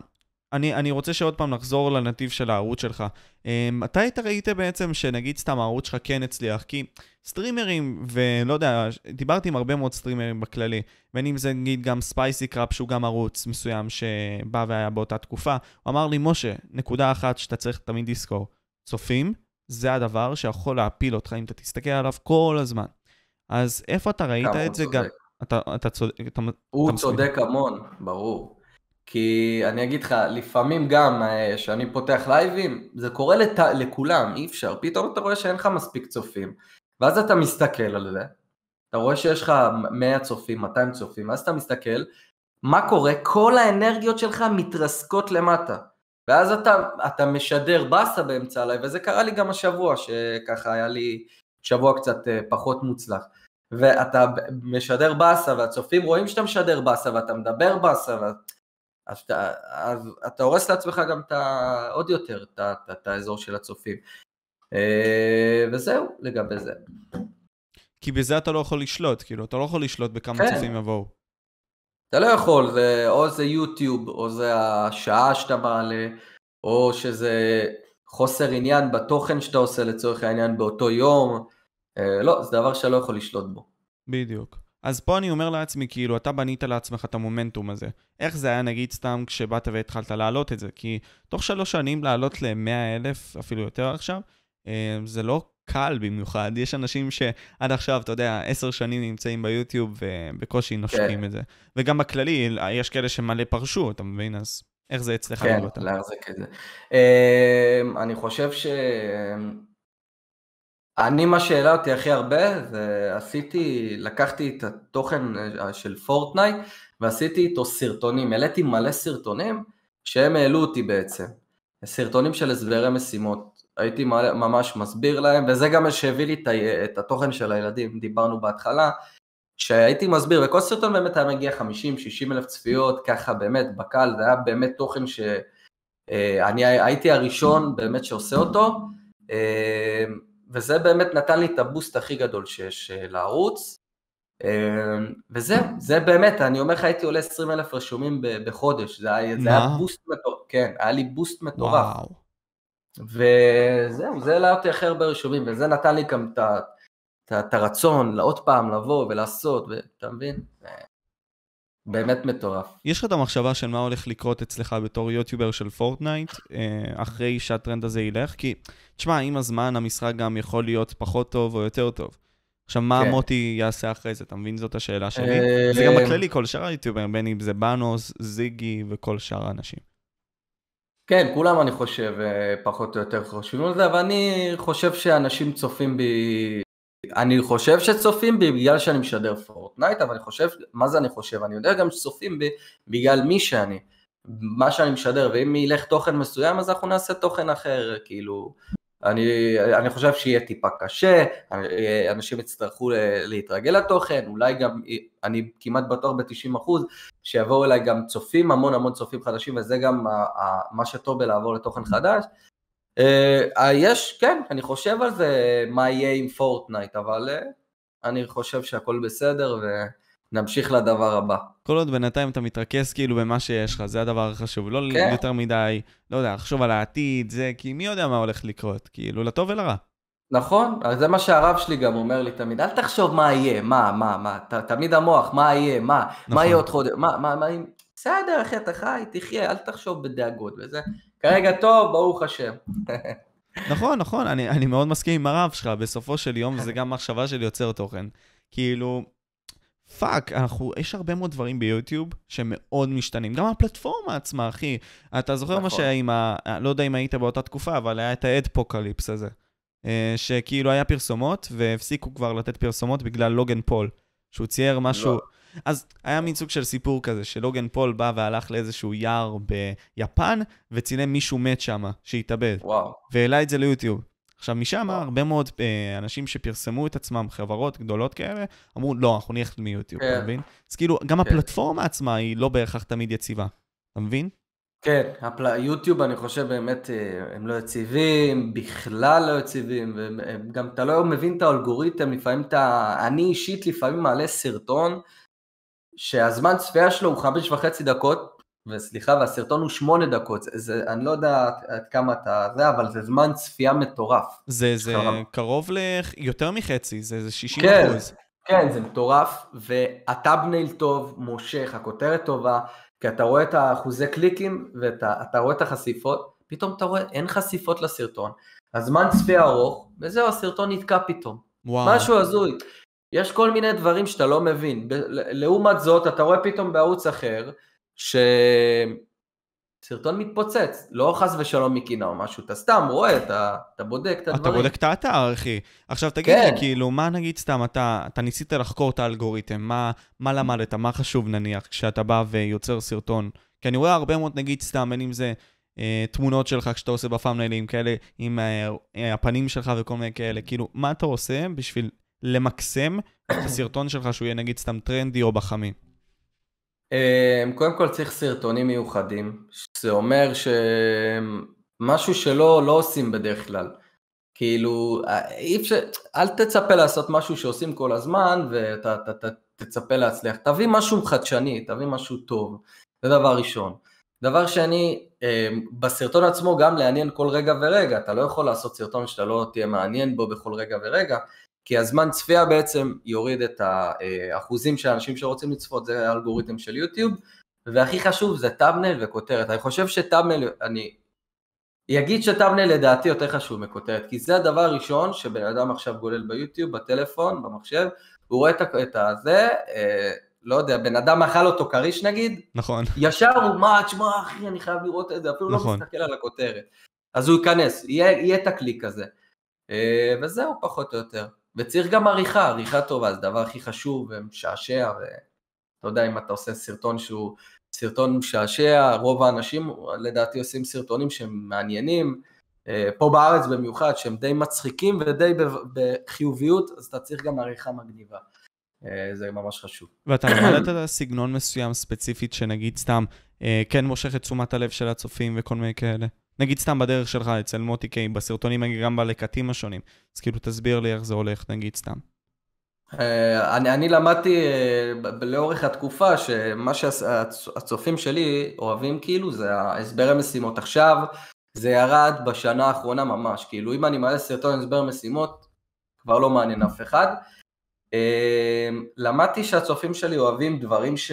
אני, אני רוצה שעוד פעם נחזור לנתיב של הערוץ שלך. אמ, מתי אתה ראית בעצם שנגיד סתם הערוץ שלך כן הצליח? כי סטרימרים, ולא יודע, דיברתי עם הרבה מאוד סטרימרים בכללי, בין אם זה נגיד גם ספייסי קראפ, שהוא גם ערוץ מסוים שבא והיה באותה תקופה, הוא אמר לי, משה, נקודה אחת שאתה צריך תמיד לזכור, צופים, זה הדבר שיכול להפיל אותך אם אתה תסתכל עליו כל הזמן. אז איפה אתה ראית את זה גם? אתה, אתה צודק, אתה, הוא אתה. צודק המון, ברור. כי אני אגיד לך, לפעמים גם אה, כשאני פותח לייבים, זה קורה לת... לכולם, אי אפשר. פתאום אתה רואה שאין לך מספיק צופים. ואז אתה מסתכל על זה, אתה רואה שיש לך 100 צופים, 200 צופים, ואז אתה מסתכל, מה קורה? כל האנרגיות שלך מתרסקות למטה. ואז אתה, אתה משדר באסה באמצע הלייב, וזה קרה לי גם השבוע, שככה היה לי שבוע קצת אה, פחות מוצלח. ואתה משדר באסה, והצופים רואים שאתה משדר באסה, ואתה מדבר באסה, ו... אז, אתה, הורס לעצמך גם את. עוד יותר את, את, את האזור של הצופים. אה, וזהו לגבי זה. כי בזה אתה לא יכול לשלוט, כאילו, אתה לא יכול לשלוט בכמה כן. צופים יבואו. אתה לא יכול, זה, או זה יוטיוב, או זה השעה שאתה מעלה, או שזה חוסר עניין בתוכן שאתה עושה לצורך העניין באותו יום. אה, לא, זה דבר שאתה לא יכול לשלוט בו. בדיוק. אז פה אני אומר לעצמי, כאילו, אתה בנית לעצמך את המומנטום הזה. איך זה היה, נגיד, סתם כשבאת והתחלת להעלות את זה? כי תוך שלוש שנים לעלות ל-100 אלף, אפילו יותר עכשיו, זה לא קל במיוחד. יש אנשים שעד עכשיו, אתה יודע, עשר שנים נמצאים ביוטיוב ובקושי נושקים את זה. וגם בכללי, יש כאלה שמלא פרשו, אתה מבין? אז איך זה אצלך כן? להחזיק את זה. אמ, אני חושב ש... אני, מה שהעלה אותי הכי הרבה, זה עשיתי, לקחתי את התוכן אה, של פורטנייט ועשיתי איתו סרטונים, העליתי מלא סרטונים שהם העלו אותי בעצם. סרטונים של הסברי משימות, הייתי ממש מסביר להם, וזה גם מה שהביא לי את התוכן של הילדים, דיברנו בהתחלה, שהייתי מסביר, וכל סרטון באמת היה מגיע 50-60 אלף צפיות, ככה באמת בקהל, זה היה באמת תוכן שאני הייתי הראשון באמת שעושה אותו, אה, וזה באמת נתן לי את הבוסט הכי גדול שיש אה, לערוץ, אה, וזהו, זה באמת, אני אומר לך, הייתי עולה 20 אלף רשומים בחודש, זה היה, זה היה? בוסט מטורף, כן, היה לי בוסט מטורף. וואו. וזהו, זה העלה אותי הכי הרבה רשומים, וזה נתן לי גם את הרצון עוד פעם לבוא ולעשות, ואתה מבין? באמת מטורף. יש לך את המחשבה של מה הולך לקרות אצלך בתור יוטיובר של פורטנייט, אה, אחרי שהטרנד הזה ילך? כי, תשמע, עם הזמן המשחק גם יכול להיות פחות טוב או יותר טוב. עכשיו, מה כן. מוטי יעשה אחרי זה? אתה מבין? זאת השאלה שלי. אה, זה גם בכללי כל שאר היוטיוברים, בין אם זה בנוס, זיגי וכל שאר האנשים. כן, כולם אני חושב אה, פחות או יותר חושבים על זה, אבל אני חושב שאנשים צופים בי... אני חושב שצופים בי בגלל שאני משדר פורטנייט, אבל אני חושב, מה זה אני חושב? אני יודע גם שצופים בי בגלל מי שאני, מה שאני משדר, ואם ילך תוכן מסוים אז אנחנו נעשה תוכן אחר, כאילו, אני, אני חושב שיהיה טיפה קשה, אנשים יצטרכו להתרגל לתוכן, אולי גם, אני כמעט בטוח ב-90% שיבואו אליי גם צופים, המון המון צופים חדשים, וזה גם ה- ה- מה שטוב בלעבור לתוכן חדש. אה, יש, כן, אני חושב על זה, מה יהיה עם פורטנייט, אבל אה, אני חושב שהכל בסדר ונמשיך לדבר הבא. כל עוד בינתיים אתה מתרכז כאילו במה שיש לך, זה הדבר החשוב. לא כן. יותר מדי, לא יודע, לחשוב על העתיד, זה, כי מי יודע מה הולך לקרות, כאילו, לטוב ולרע. נכון, זה מה שהרב שלי גם אומר לי תמיד, אל תחשוב מה יהיה, מה, מה, מה, ת, תמיד המוח, מה יהיה, מה, נכון. מה יהיה עוד חודש, מה, מה, מה, בסדר אחי, אתה חי, תחיה, אל תחשוב בדאגות וזה, כרגע טוב, ברוך השם. [LAUGHS] נכון, נכון, אני, אני מאוד מסכים עם הרב שלך, בסופו של יום זה גם מחשבה של יוצר תוכן. כאילו, fuck, אנחנו, יש הרבה מאוד דברים ביוטיוב שמאוד משתנים. גם הפלטפורמה עצמה, אחי. אתה זוכר מה נכון. שהיה עם ה... לא יודע אם היית באותה תקופה, אבל היה את ה Adpocalypse הזה. אה, שכאילו היה פרסומות, והפסיקו כבר לתת פרסומות בגלל לוגן פול, שהוא צייר משהו... לא. אז היה מין סוג של סיפור כזה, שלוגן פול בא והלך לאיזשהו יער ביפן, וצילם מישהו מת שם, שהתאבד, וואו. והעלה את זה ליוטיוב. עכשיו, משם. הרבה מאוד אה, אנשים שפרסמו את עצמם, חברות גדולות כאלה, אמרו, לא, אנחנו נלך מיוטיוב, אתה כן. מבין? אז כאילו, גם כן. הפלטפורמה עצמה היא לא בהכרח תמיד יציבה, אתה מבין? כן, הפל... יוטיוב אני חושב באמת אה, הם לא יציבים, בכלל לא יציבים, וגם אתה לא מבין את האלגוריתם, לפעמים אתה, אני אישית לפעמים מעלה סרטון שהזמן צפייה שלו הוא חמש וחצי דקות, וסליחה, והסרטון הוא שמונה דקות, זה, אני לא יודע עד, כמה אתה זה, אבל זה זמן צפייה מטורף. זה, זה. קרוב ליותר מחצי, זה, זה 60 כן. אחוז. כן, זה מטורף, והטאבנייל טוב, מושך, הכותרת טובה, כי אתה רואה את האחוזי קליקים ואתה אתה רואה את החשיפות, פתאום אתה רואה, אין חשיפות לסרטון. הזמן צפייה ארוך, וזהו, הסרטון נתקע פתאום. וואו. משהו הזוי. יש כל מיני דברים שאתה לא מבין. לעומת זאת, אתה רואה פתאום בערוץ אחר, שסרטון מתפוצץ, לא חס ושלום מקינה או משהו, אתה סתם רואה, אתה, אתה בודק את אתה הדברים. בודק את האתר, אחי. עכשיו תגיד כן. לי, כאילו, מה נגיד סתם, אתה, אתה ניסית לחקור את האלגוריתם, מה, מה למדת, מה חשוב נניח, כשאתה בא ויוצר סרטון? כי אני רואה הרבה מאוד, נגיד סתם, בין אם זה אה, תמונות שלך כשאתה עושה בפאמניילים כאלה, עם אה, אה, הפנים שלך וכל מיני כאלה, כאילו, מה אתה עושה בשביל למקסם את הסרטון שלך, שהוא יהיה נגיד סתם טרנדי או בחמי? אמ, קודם כל צריך סרטונים מיוחדים, זה אומר שמשהו שלא לא עושים בדרך כלל. כאילו, אי אפשר, אל תצפה לעשות משהו שעושים כל הזמן ואתה אתה, אתה, תצפה להצליח. תביא משהו חדשני, תביא משהו טוב, זה דבר ראשון. דבר שני, אמ, בסרטון עצמו גם לעניין כל רגע ורגע, אתה לא יכול לעשות סרטון שאתה לא תהיה מעניין בו בכל רגע ורגע, כי הזמן צפייה בעצם יוריד את האחוזים של האנשים שרוצים לצפות, זה האלגוריתם של יוטיוב, והכי חשוב זה טאבנל וכותרת. אני חושב שטאבנל, אני אגיד שטאבנל לדעתי יותר חשוב מכותרת, כי זה הדבר הראשון שבן אדם עכשיו גולל ביוטיוב, בטלפון, במחשב, הוא רואה את הזה, אה, לא יודע, בן אדם אכל אותו כריש נגיד, נכון. ישר הוא, מה, תשמע אחי, אני חייב לראות את זה, אפילו נכון. לא מסתכל על הכותרת. אז הוא ייכנס, יהיה, יהיה את הקליק הזה. אה, וזהו, פחות או יותר. וצריך גם עריכה, עריכה טובה, זה הדבר הכי חשוב ומשעשע, ואתה יודע, אם אתה עושה סרטון שהוא סרטון משעשע, רוב האנשים לדעתי עושים סרטונים שהם מעניינים, אה, פה בארץ במיוחד, שהם די מצחיקים ודי בחיוביות, אז אתה צריך גם עריכה מגניבה. אה, זה ממש חשוב. ואתה למדת סגנון מסוים ספציפית שנגיד סתם אה, כן מושך את תשומת הלב של הצופים וכל מיני כאלה? נגיד סתם בדרך שלך אצל מוטי קיי, בסרטונים גם בלקטים השונים. אז כאילו תסביר לי איך זה הולך, נגיד סתם. אה, אני, אני למדתי ב- לאורך התקופה שמה שהצופים שלי אוהבים כאילו זה ההסבר המשימות. עכשיו זה ירד בשנה האחרונה ממש, כאילו אם אני מעלה סרטון הסבר משימות כבר לא מעניין אף אחד. אה, למדתי שהצופים שלי אוהבים דברים ש...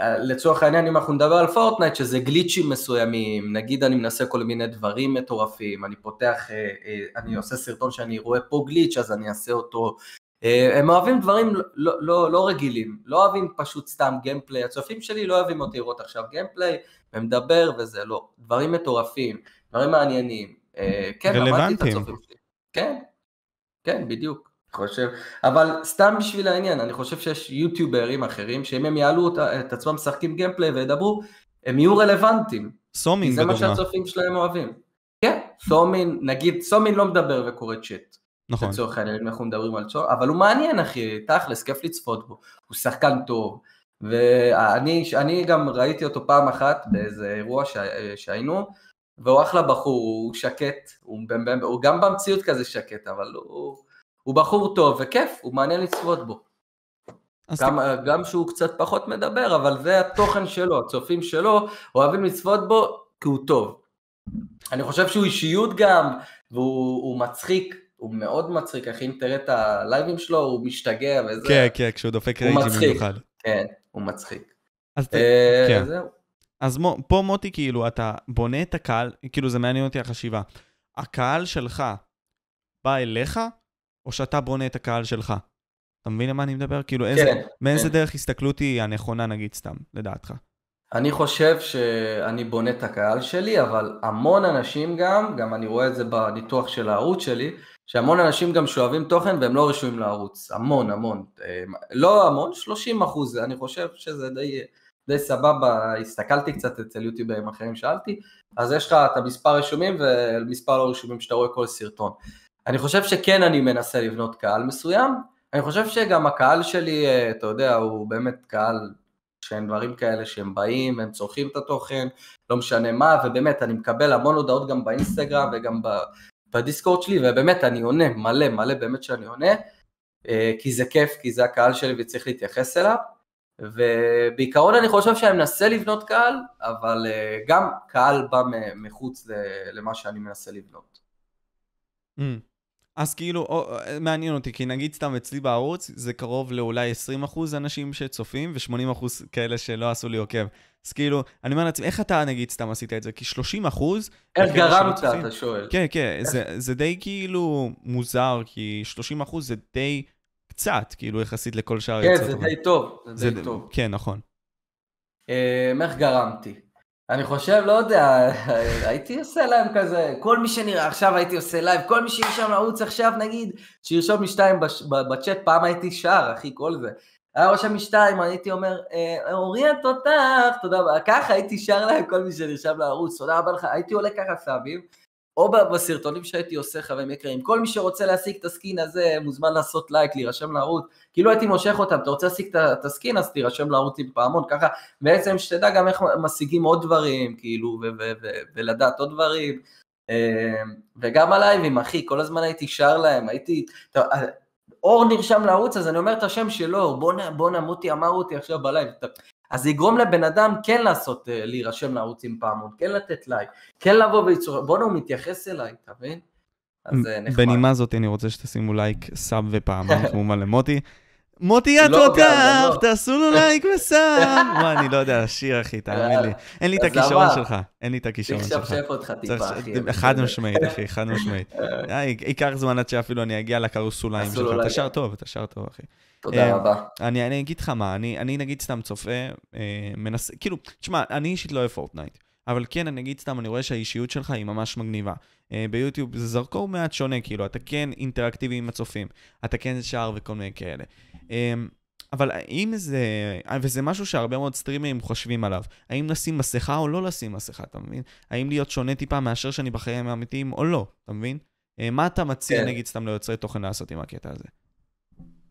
לצורך העניין אם אנחנו נדבר על פורטנייט שזה גליצ'ים מסוימים, נגיד אני מנסה כל מיני דברים מטורפים, אני פותח, אה, אה, אני עושה סרטון שאני רואה פה גליץ' אז אני אעשה אותו, אה, הם אוהבים דברים לא, לא, לא רגילים, לא אוהבים פשוט סתם gameplay, הצופים שלי לא אוהבים אותי לראות עכשיו gameplay ומדבר וזה לא, דברים מטורפים, דברים מעניינים, כן, רלוונטיים. כן, כן, בדיוק. חושב, אבל סתם בשביל העניין, אני חושב שיש יוטיוברים אחרים, שאם הם יעלו אותה- את עצמם משחקים gameplay וידברו, הם יהיו רלוונטיים. סומין זה מה בדוגמה. שהצופים שלהם אוהבים. כן, סומין, נגיד, סומין לא מדבר וקורא צ'אט, נכון. לצורך העניין, אנחנו מדברים על צ'אט, אבל הוא מעניין אחי, תכלס, כיף לצפות בו, הוא שחקן טוב, ואני אני גם ראיתי אותו פעם אחת באיזה אירוע שה- שהיינו, והוא אחלה בחור, הוא שקט, הוא, הוא גם במציאות כזה שקט, אבל הוא, הוא בחור טוב וכיף, הוא מעניין לצפות בו. גם, גם שהוא קצת פחות מדבר, אבל זה התוכן שלו, הצופים שלו אוהבים לצפות בו כי הוא טוב. אני חושב שהוא אישיות גם, והוא הוא מצחיק, הוא מאוד מצחיק, אחי, אם תראה את הלייבים שלו, הוא משתגע וזה. כן, כן, כשהוא דופק הוא רייג'ים מצחיק. במיוחד. כן, הוא מצחיק. אז ת- אה, כן. זהו. אז מו, פה מוטי, כאילו, אתה בונה את הקהל, כאילו, זה מעניין אותי החשיבה. הקהל שלך בא אליך, או שאתה בונה את הקהל שלך? אתה מבין למה אני מדבר? כאילו, איזה, כן, מאיזה כן. דרך הסתכלות היא הנכונה, נגיד, סתם, לדעתך? אני חושב שאני בונה את הקהל שלי, אבל המון אנשים גם, גם אני רואה את זה בניתוח של הערוץ שלי, שהמון אנשים גם שואבים תוכן והם לא רשומים לערוץ, המון המון, אה, לא המון, 30 אחוז, אני חושב שזה די, די סבבה, הסתכלתי קצת אצל יוטיוברים אחרים, שאלתי, אז יש לך את המספר רשומים ומספר לא רשומים שאתה רואה כל סרטון. אני חושב שכן אני מנסה לבנות קהל מסוים, אני חושב שגם הקהל שלי, אה, אתה יודע, הוא באמת קהל שהם דברים כאלה שהם באים, הם צורכים את התוכן, לא משנה מה, ובאמת אני מקבל המון הודעות גם באינסטגרם וגם בדיסקורד שלי, ובאמת אני עונה מלא מלא באמת שאני עונה, אה, כי זה כיף, כי זה הקהל שלי וצריך להתייחס אליו, ובעיקרון אני חושב שאני מנסה לבנות קהל, אבל אה, גם קהל בא מחוץ למה שאני מנסה לבנות. Mm. אז כאילו, או, מעניין אותי, כי נגיד סתם אצלי בערוץ, זה קרוב לאולי 20% אנשים שצופים, ו-80% כאלה שלא עשו לי עוקב. אז כאילו, אני אומר לעצמי, איך אתה נגיד סתם עשית את זה? כי 30%... איך גרמת, אתה שואל. כן, כן, זה, זה די כאילו מוזר, כי 30% זה די קצת, כאילו, יחסית לכל שאר כן, זה די טוב, זה די טוב. כן, נכון. אה, איך גרמתי? אני חושב, לא יודע, [LAUGHS] הייתי עושה להם כזה, כל מי שנראה, עכשיו הייתי עושה לייב, כל מי שירשום לערוץ עכשיו נגיד, שירשום משתיים בצ'אט, פעם הייתי שר, אחי, כל זה. היה רושם משתיים, הייתי אומר, אה, אורי התותח, תודה רבה, ככה הייתי שר להם כל מי שנרשם לערוץ, תודה רבה לך, הייתי עולה ככה סאבים, או בסרטונים שהייתי עושה, חברים יקרים, כל מי שרוצה להשיג את הסקין הזה, מוזמן לעשות לייק, להירשם לערוץ, כאילו הייתי מושך אותם, אתה רוצה להשיג את הסקין, אז תירשם לערוץ עם פעמון, ככה. בעצם שתדע גם איך משיגים עוד דברים, כאילו, ולדעת עוד דברים, אה, וגם הלייבים, אחי, כל הזמן הייתי שר להם, הייתי, אור נרשם לערוץ, אז אני אומר את השם שלו, בואנה, בואנה, מוטי אמר אותי עכשיו בלייב, אז זה יגרום לבן אדם כן לעשות, אה, להירשם לערוץ עם פעמון, כן לתת לייק, כן לבוא וליצור, בואנה הוא מתייחס אליי, אתה מבין? אז אה, נחמד. בנימה זאת אני רוצה שתשימו לייק, sub ופעמון, כמובן למוטי. מוטי התותח, לא, לא. תעשו לו לייק ו sub. [LAUGHS] מה, אני לא יודע לשיר, אחי, תאמין לי. אין לי את הכישרון שלך, אין לי את הכישרון שלך. צריך לשפשף אותך טיפה, אחי. חד משמעית, אחי, חד משמעית. [LAUGHS] אה, ייקח זמן עד שאפילו אני אגיע לקרוסוליים שלך. אתה שר טוב, אתה שר טוב, אחי. תודה אה, רבה. אני, אגיד לך מה, אני, נגיד סתם צופה, אה, מנסה, כאילו, תשמע, אני אישית לא אוהב פורטנייט, אבל כן, אני אגיד סתם, אני רואה שהאישיות שלך היא ממש מגניבה. ביוטיוב זה זרקור מעט שונה, כאילו, אתה כן אינטראקטיבי עם הצופים, אתה כן שר וכל מיני כאלה. אה, אבל האם זה, וזה משהו שהרבה מאוד סטרימרים חושבים עליו, האם לשים מסכה או לא לשים מסכה, אתה מבין? האם להיות שונה טיפה מאשר שאני בחיים האמיתיים או לא, אתה מבין? אה, מה אתה מציע, כן. נגיד, סתם ליוצרי תוכן לעשות עם הקטע הזה?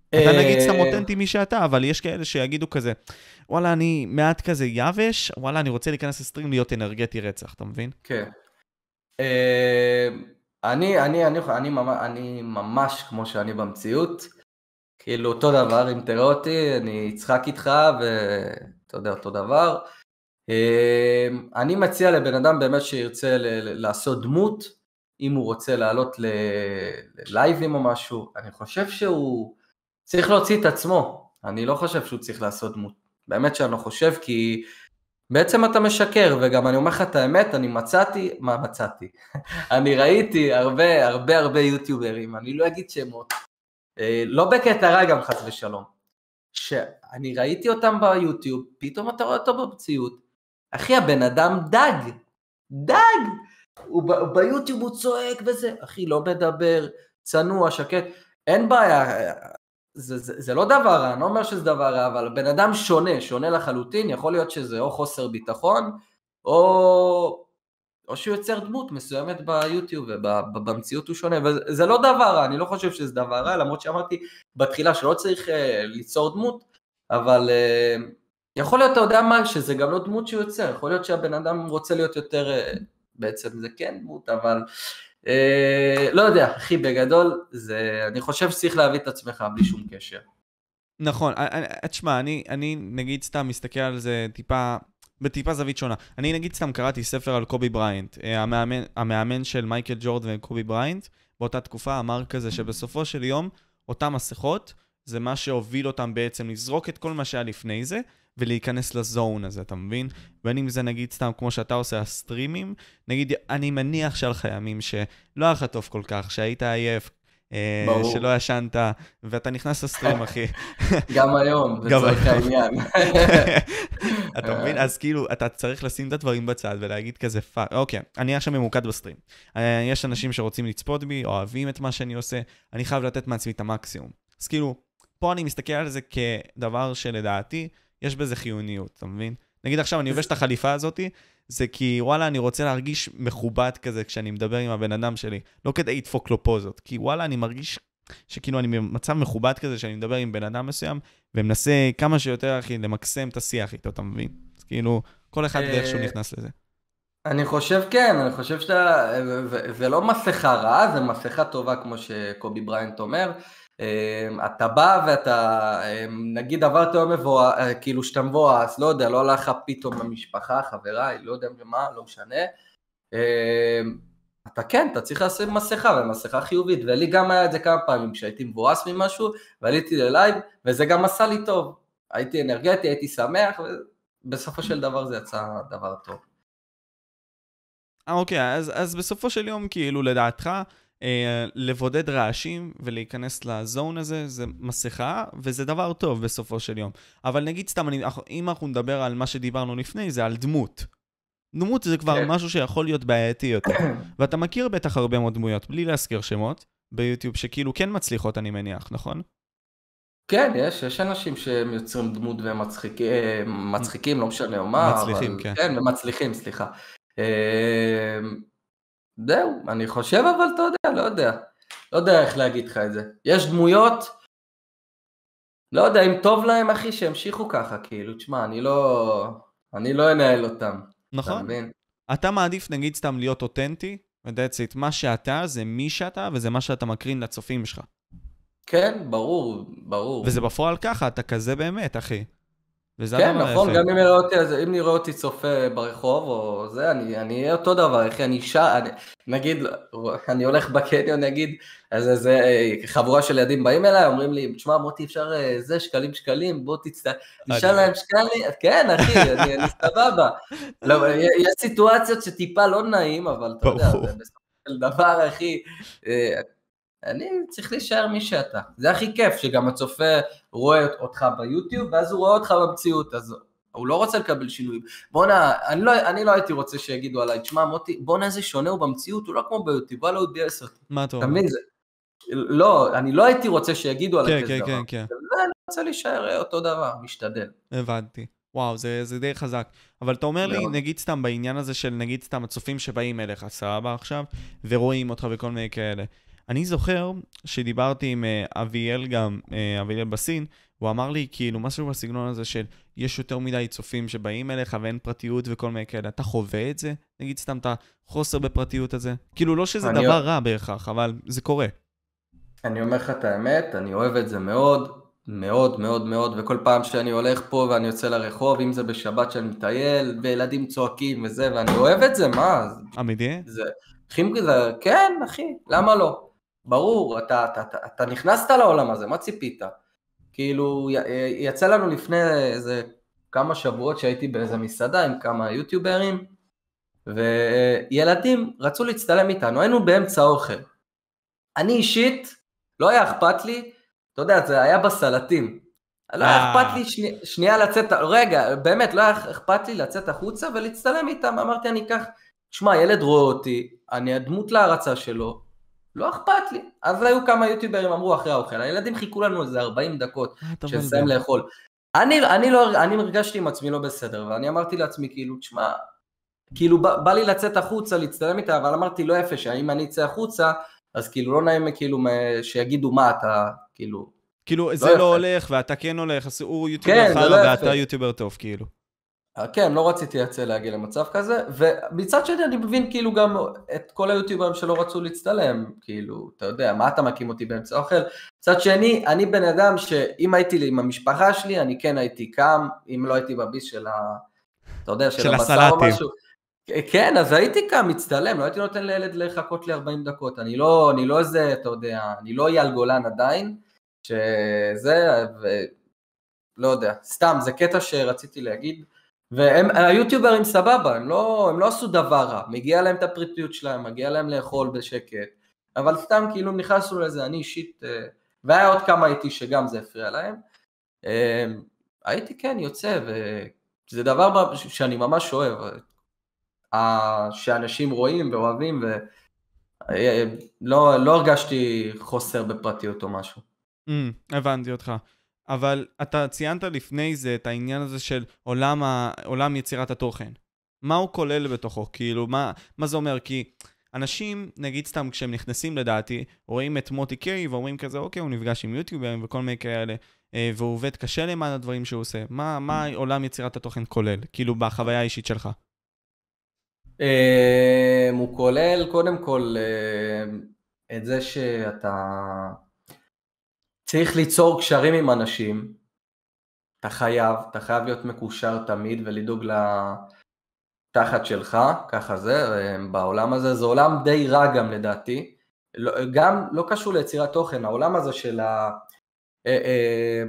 אתה נגיד סתם אה, אותנטי מי שאתה, אבל יש כאלה שיגידו כזה, וואלה, אני מעט כזה יבש, וואלה, אני רוצה להיכנס לסטרים להיות אנרגטי רצח, אתה מבין? כן. אה, אני, אני, אני, אני, ממש, אני ממש כמו שאני במציאות, כאילו אותו דבר, אם תראה אותי, אני אצחק איתך, ואתה יודע, אותו דבר. אה, אני מציע לבן אדם באמת שירצה לעשות דמות, אם הוא רוצה לעלות ללייבים או משהו, אני חושב שהוא... צריך להוציא את עצמו, אני לא חושב שהוא צריך לעשות דמות, באמת שאני לא חושב, כי בעצם אתה משקר, וגם אני אומר לך את האמת, אני מצאתי, מה מצאתי? [LAUGHS] אני ראיתי הרבה הרבה הרבה יוטיוברים, אני לא אגיד שמות, לא בקטע רע גם חס ושלום, שאני ראיתי אותם ביוטיוב, פתאום אתה רואה אותו במציאות, אחי הבן אדם דג, דג, הוא ביוטיוב הוא צועק וזה, אחי לא מדבר, צנוע, שקט, אין בעיה, זה, זה, זה לא דבר רע, אני לא אומר שזה דבר רע, אבל בן אדם שונה, שונה לחלוטין, יכול להיות שזה או חוסר ביטחון, או, או שהוא יוצר דמות מסוימת ביוטיוב, ובמציאות הוא שונה, וזה לא דבר רע, אני לא חושב שזה דבר רע, למרות שאמרתי בתחילה שלא צריך uh, ליצור דמות, אבל uh, יכול להיות, אתה יודע מה, שזה גם לא דמות שהוא יוצר, יכול להיות שהבן אדם רוצה להיות יותר, uh, בעצם זה כן דמות, אבל... אה, לא יודע, אחי, בגדול, זה, אני חושב שצריך להביא את עצמך בלי שום קשר. נכון, תשמע, אני, אני נגיד סתם מסתכל על זה טיפה, בטיפה זווית שונה. אני נגיד סתם קראתי ספר על קובי בריינט, אה, המאמן, המאמן של מייקל ג'ורד וקובי בריינט, באותה תקופה אמר כזה שבסופו של יום, אותן מסכות, זה מה שהוביל אותם בעצם לזרוק את כל מה שהיה לפני זה, ולהיכנס ל zone הזה, אתה מבין? בין אם זה נגיד סתם כמו שאתה עושה הסטרימים, נגיד, אני מניח שהיה לך ימים שלא היה לך טוב כל כך, שהיית עייף, ברור. שלא ישנת, ואתה נכנס ל stream, אחי. [LAUGHS] גם היום, [LAUGHS] לצורך. העניין. [LAUGHS] אתה מבין? אז כאילו, אתה צריך לשים את הדברים בצד ולהגיד כזה fuck, אוקיי, אני עכשיו ממוקד ב stream. אה, יש אנשים שרוצים לצפות בי, אוהבים את מה שאני עושה, אני חייב לתת מעצמי את המקסימום. אז כאילו, פה אני מסתכל על זה כדבר שלדעתי, יש בזה חיוניות, אתה מבין? נגיד עכשיו אני לובש את החליפה הזאתי, זה כי וואלה, אני רוצה להרגיש מכובד כזה כשאני מדבר עם הבן אדם שלי. לא כדי לדפוק לו פוזות, כי וואלה, אני מרגיש שכאילו אני במצב מכובד כזה, שאני מדבר עם בן אדם מסוים, ומנסה כמה שיותר, אחי, למקסם את השיח איתו, אתה מבין? אז כאילו, כל אחד אה, ואיך שהוא נכנס לזה. אני חושב כן, אני חושב שאתה, זה- זה לא מסכה רעה, זה מסכה טובה כמו שקובי בריינט אומר. אה, אתה בא ואתה, אה, נגיד עברת יום מבואס, אה, כאילו שאתה מבואס, לא יודע, לא הלך לך פתאום במשפחה, חבריי, לא יודע מה, לא משנה. אה, אתה כן, אתה צריך לשים מסכה, ומסכה חיובית, ולי גם היה את זה כמה פעמים, כשהייתי מבואס ממשהו, ועליתי ללייב, וזה גם עשה לי טוב. הייתי אנרגטי, הייתי שמח, ובסופו של דבר זה יצא דבר טוב. אה, אוקיי, אז, אז בסופו של יום, כאילו, לדעתך, לבודד רעשים ולהיכנס לזון הזה, זה מסכה, וזה דבר טוב בסופו של יום. אבל נגיד סתם, אני, אם אנחנו נדבר על מה שדיברנו לפני, זה על דמות. דמות זה כבר כן. משהו שיכול להיות בעייתי יותר. [COUGHS] ואתה מכיר בטח הרבה מאוד דמויות, בלי להזכיר שמות, ביוטיוב, שכאילו כן מצליחות, אני מניח, נכון? כן, יש, יש אנשים שהם יוצרים דמות והם מצחיקים, אה, מצחיקים, לא משנה מה, מצליחים, אבל, כן. כן, ומצליחים, סליחה. זהו, אני חושב, אבל אתה יודע, לא יודע. לא יודע איך להגיד לך את זה. יש דמויות, לא יודע, אם טוב להם, אחי, שימשיכו ככה, כאילו, תשמע, אני לא... אני לא אנהל אותם, אתה נכון. מבין? אתה מעדיף נגיד סתם להיות אותנטי, ו-that's it, מה שאתה זה מי שאתה, וזה מה שאתה מקרין לצופים שלך. כן, ברור, ברור. וזה בפועל ככה, אתה כזה באמת, אחי. וזה כן, נכון, היפה. גם אם יראה אותי, אז אם נראה אותי צופה ברחוב או זה, אני אני אהיה אותו דבר, אחי, אני אישה, אני- נגיד, אני הולך בקניון, נגיד, אז איזה אה, חבורה של ילדים באים אליי, אומרים לי, תשמע, מוטי, אפשר אה, זה, שקלים, שקלים, בוא תצטער, נשאל אני- להם שקלים, כן, אחי, אני אני [LAUGHS] סבבה. לא, יש סיטואציות שטיפה לא נעים, אבל אתה יודע. זה בסופו של דבר, אחי, אה, אני צריך להישאר מי שאתה. זה הכי כיף, שגם הצופה רואה אותך ביוטיוב, ואז הוא רואה אותך במציאות, אז הוא לא רוצה לקבל שינויים. בואנה, אני לא, אני לא הייתי רוצה שיגידו עליי, תשמע מוטי, בואנה איזה שונה הוא במציאות, הוא לא כמו ביוטיוב, וואלה הוא ביאס אותי. מה אתה אומר? לא, אני לא הייתי רוצה שיגידו עליי כן, כזה כן, דבר. כן, כן, ואני רוצה להישאר אה, אותו דבר, משתדל. הבנתי. וואו, זה, זה די חזק. אבל אתה אומר לי, מאוד. נגיד סתם בעניין הזה של נגיד סתם הצופים שבאים אליך, סבבה עכשיו, ורואים אותך וכל מיני כאלה. אני זוכר שדיברתי עם אה, אביאל גם, אה, אביאל בסין, הוא אמר לי כאילו משהו בסגנון הזה של יש יותר מדי צופים שבאים אליך ואין פרטיות וכל מיני כאלה. אתה חווה את זה? נגיד סתם את החוסר בפרטיות הזה? כאילו לא שזה דבר רע בהכרח, אבל זה קורה. אני אומר לך את האמת, אני אוהב את זה מאוד, מאוד מאוד מאוד, וכל פעם שאני הולך פה ואני יוצא לרחוב, אם זה בשבת שאני מטייל, וילדים צועקים וזה, ואני אוהב את זה, מה? אמיתי? זה... אחי, זה... כן, אחי, למה לא? ברור, אתה, אתה, אתה, אתה נכנסת לעולם הזה, מה ציפית? כאילו, י- יצא לנו לפני איזה כמה שבועות שהייתי באיזה מסעדה עם כמה יוטיוברים, וילדים רצו להצטלם איתנו, היינו באמצע האוכל. אני אישית, לא היה אכפת לי, אתה יודע, זה היה בסלטים. לא היה אה. אכפת לי שני, שנייה לצאת, רגע, באמת, לא היה אכפת לי לצאת החוצה ולהצטלם איתם, אמרתי, אני אקח, שמע, ילד רואה אותי, אני הדמות להערצה שלו, לא אכפת לי. אז היו כמה יוטיוברים אמרו אחרי האוכל, הילדים חיכו לנו איזה 40 דקות אתה שנסיים? לאכול. אני, אני לא, אני הרגשתי עם עצמי לא בסדר, ואני אמרתי לעצמי, כאילו, תשמע, כאילו בא, בא לי לצאת החוצה, להצטלם איתה, אבל אמרתי, לא יפה, שאם אני אצא החוצה, אז כאילו לא נעים כאילו שיגידו מה אתה, כאילו, כאילו, זה יפה. לא הולך ואתה כן הולך, אז הוא יוטיובר כן, חרא לא ואתה. יוטיובר טוב, כאילו. אה, כן, לא רציתי לצא להגיע למצב כזה, ומצד שני אני מבין כאילו גם את כל היוטיוברים שלא רצו להצטלם, כאילו, אתה יודע, מה אתה מקים אותי באמצע האוכל? מצד שני, אני בן אדם שאם הייתי עם המשפחה שלי, אני כן הייתי קם, אם לא הייתי בביס של ה... אתה יודע, של, של הבשר. או משהו. כן, אז הייתי קם, מצטלם, לא הייתי נותן לילד לחכות לי 40 דקות, אני לא, אני לא איזה, אתה יודע, אני לא אייל גולן עדיין, שזה, ו... לא יודע, סתם, זה קטע שרציתי להגיד, והם, היוטיוברים סבבה, הם לא, הם לא עשו דבר רע, מגיע להם את הפריטיות שלהם, מגיע להם לאכול בשקט, אבל סתם כאילו נכנסנו לזה, אני אישית, אה, והיה עוד כמה איתי שגם זה הפריע להם. אה, הייתי כן יוצא, וזה דבר שאני ממש אוהב, שאנשים רואים ואוהבים, ולא לא הרגשתי חוסר בפרטיות או משהו. Mm, הבנתי אותך. אבל אתה ציינת לפני זה את העניין הזה של עולם, ה... עולם יצירת התוכן. מה הוא כולל בתוכו? כאילו, מה, מה זה אומר? כי אנשים, נגיד סתם כשהם נכנסים לדעתי, רואים את מוטי קיי ואומרים כזה, אוקיי, הוא נפגש עם יוטיוברים וכל מיני כאלה, אה, והוא עובד קשה למען הדברים שהוא עושה. מה, מה עולם יצירת התוכן כולל? כאילו, בחוויה האישית שלך. אה, הוא כולל קודם כל אה, את זה שאתה צריך ליצור קשרים עם אנשים, אתה חייב, אתה חייב להיות מקושר תמיד ולדאוג לתחת שלך, ככה זה, בעולם הזה, זה עולם די רע גם לדעתי, לא, גם לא קשור ליצירת תוכן, העולם הזה של ה... אה, אה,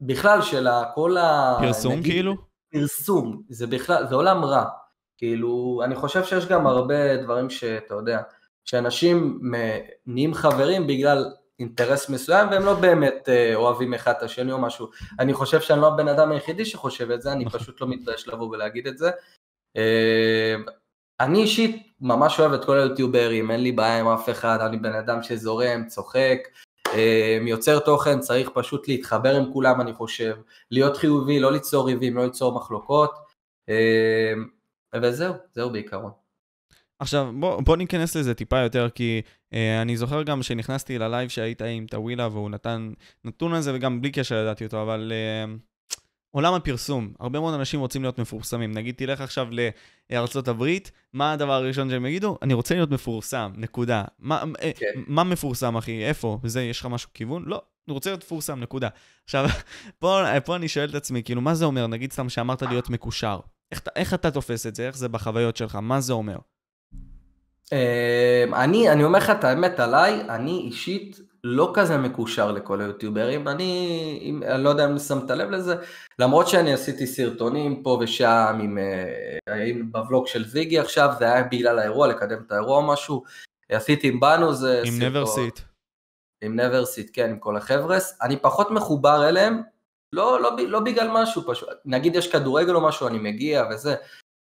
בכלל של כל ה... פרסום נגיד, כאילו? פרסום, זה בכלל, זה עולם רע, כאילו, אני חושב שיש גם הרבה דברים שאתה יודע, שאנשים נהיים חברים בגלל אינטרס מסוים והם לא באמת אה, אוהבים אחד את השני או משהו. אני חושב שאני לא הבן אדם היחידי שחושב את זה, אני נכון. פשוט לא מתבייש לבוא ולהגיד את זה. אה, אני אישית ממש אוהב את כל היוטיוברים, אין לי בעיה עם אף אחד, אני בן אדם שזורם, צוחק, אה, יוצר תוכן, צריך פשוט להתחבר עם כולם אני חושב, להיות חיובי, לא ליצור ריבים, לא ליצור מחלוקות, וזהו, זהו בעיקרון. עכשיו, בוא, בוא ניכנס לזה טיפה יותר, כי אה, אני זוכר גם שנכנסתי ללייב שהיית עם טאווילה, והוא נתן נתון על זה, וגם בלי קשר ידעתי אותו, אבל אה, עולם הפרסום, הרבה מאוד אנשים רוצים להיות מפורסמים. נגיד, תלך עכשיו לארצות הברית, מה הדבר הראשון שהם יגידו? אני רוצה להיות מפורסם, נקודה. מה, אה, כן. מה מפורסם, אחי? איפה? וזה, יש לך משהו כיוון? לא, אני רוצה להיות מפורסם, נקודה. עכשיו, [LAUGHS] פה, פה אני שואל את עצמי, כאילו, מה זה אומר? נגיד סתם שאמרת להיות מקושר. איך, איך אתה תופס את זה? איך זה בחוויות שלך? מה זה אומר? אמ, אני, אני אומר לך את האמת עליי, אני אישית לא כזה מקושר לכל היוטיוברים, אני, אני לא יודע אם שמת לב לזה, למרות שאני עשיתי סרטונים פה ושם עם, אה, עם בוולוג של זיגי עכשיו, זה היה בגלל האירוע, לקדם את האירוע או משהו, עשיתי עם בנו זה עם נברסיט. עם נברסיט, כן, עם כל החבר'ס, אני פחות מחובר אליהם, לא, לא, לא בגלל משהו פשוט, נגיד יש כדורגל או משהו, אני מגיע וזה,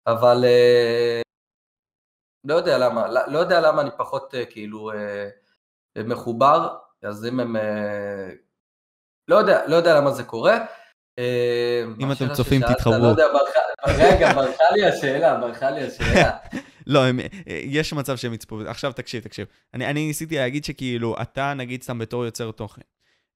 אבל אה, לא יודע למה, לא, לא יודע למה אני פחות אה, כאילו אה, מחובר, אז אם הם... אה, לא יודע, לא יודע למה זה קורה. אם אתם צופים תתחברו. לא יודע, רגע, ברחה לי השאלה, ברחה לי השאלה. [LAUGHS] לא, הם, יש מצב שהם יצפו, עכשיו תקשיב, תקשיב. אני, אני ניסיתי להגיד שכאילו, אתה נגיד סתם בתור יוצר תוכן.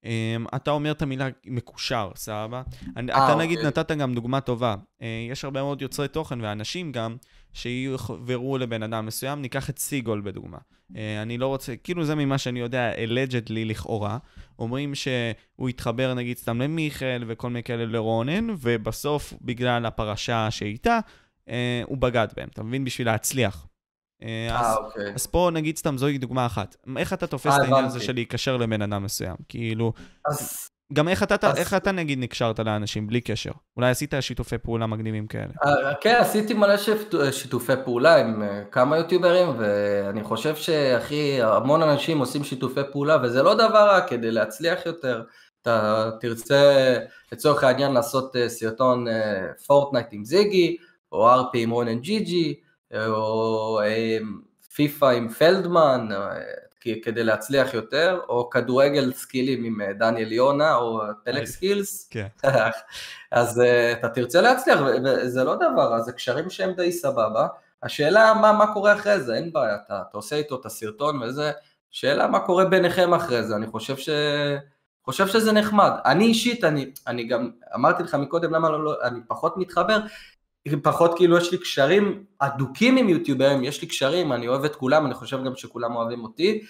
Um, אתה אומר את המילה מקושר, סבבה? 아, אתה אוקיי. נגיד נתת גם דוגמה טובה. Uh, יש הרבה מאוד יוצרי תוכן ואנשים גם שיחברו לבן אדם מסוים, ניקח את סיגול בדוגמה. Uh, אני לא רוצה, כאילו זה ממה שאני יודע, allegedly לכאורה, אומרים שהוא התחבר נגיד סתם למיכאל וכל מיני כאלה לרונן, ובסוף בגלל הפרשה שאיתה, uh, הוא בגד בהם, אתה מבין? בשביל להצליח. אה, אז, אוקיי. אז פה נגיד סתם זוהי דוגמה אחת. איך אתה תופס את העניין הזה של להיקשר לבן אדם מסוים? כאילו, אז... גם איך אתה, אז... איך אתה נגיד נקשרת לאנשים בלי קשר? אולי עשית שיתופי פעולה מגניבים כאלה. כן, עשיתי מלא שיתופי פעולה עם כמה יוטיוברים, ואני חושב שהכי המון אנשים עושים שיתופי פעולה, וזה לא דבר רע כדי להצליח יותר. אתה תרצה לצורך העניין לעשות סרטון Fortnite עם זיגי, או RP עם רונן GG, או פיפא עם פלדמן כדי להצליח יותר, או כדורגל סקילים עם אה, דניאל יונה, או פלק סקילס, כן. [LAUGHS] אז אה, אתה תרצה להצליח, וזה לא דבר, זה קשרים שהם די סבבה. השאלה מה, מה קורה אחרי זה, אין בעיה, אתה, אתה עושה איתו את הסרטון וזה, שאלה מה קורה ביניכם אחרי זה, אני חושב ש... חושב שזה נחמד. אני אישית, אני, אני גם אמרתי לך מקודם למה לא, לא, אני פחות מתחבר, פחות כאילו יש לי קשרים אדוקים עם יוטיוברים, יש לי קשרים, אני אוהב את כולם, אני חושב גם שכולם אוהבים אותי,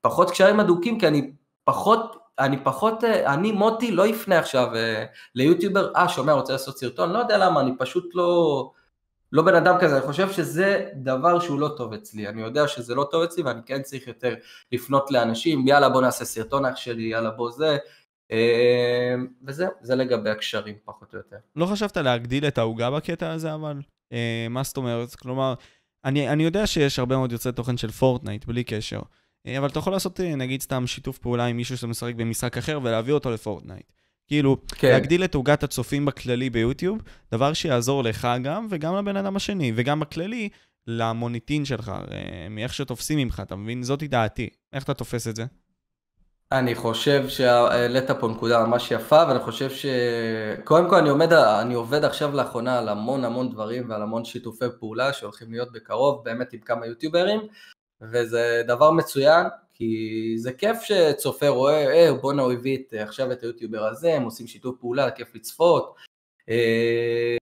פחות קשרים אדוקים כי אני פחות, אני פחות, אני מוטי לא אפנה עכשיו אה, ליוטיובר, אה שומע רוצה לעשות סרטון, לא יודע למה, אני פשוט לא, לא בן אדם כזה, אני חושב שזה דבר שהוא לא טוב אצלי, אני יודע שזה לא טוב אצלי ואני כן צריך יותר לפנות לאנשים, יאללה בוא נעשה סרטון אח שלי, יאללה בוא זה, וזהו, זה לגבי הקשרים פחות או יותר. לא חשבת להגדיל את העוגה בקטע הזה אבל? אה, מה זאת אומרת? כלומר, אני, אני יודע שיש הרבה מאוד יוצאי תוכן של פורטנייט, בלי קשר. אה, אבל אתה יכול לעשות אה, נגיד סתם שיתוף פעולה עם מישהו שמשחק במשחק אחר ולהביא אותו לפורטנייט. כאילו, כן. להגדיל את עוגת הצופים בכללי ביוטיוב, דבר שיעזור לך גם, וגם לבן אדם השני, וגם בכללי, למוניטין שלך, מאיך שתופסים ממך, אתה מבין? זאתי דעתי. איך אתה תופס את זה? אני חושב שהעלית פה נקודה ממש יפה, ואני חושב ש... קודם כל אני עומד, אני עובד עכשיו לאחרונה על המון המון דברים ועל המון שיתופי פעולה שהולכים להיות בקרוב, באמת עם כמה יוטיוברים, וזה דבר מצוין, כי זה כיף שצופה רואה, אה, בואנה הוא הביא עכשיו את היוטיובר הזה, הם עושים שיתוף פעולה, כיף לצפות. אה,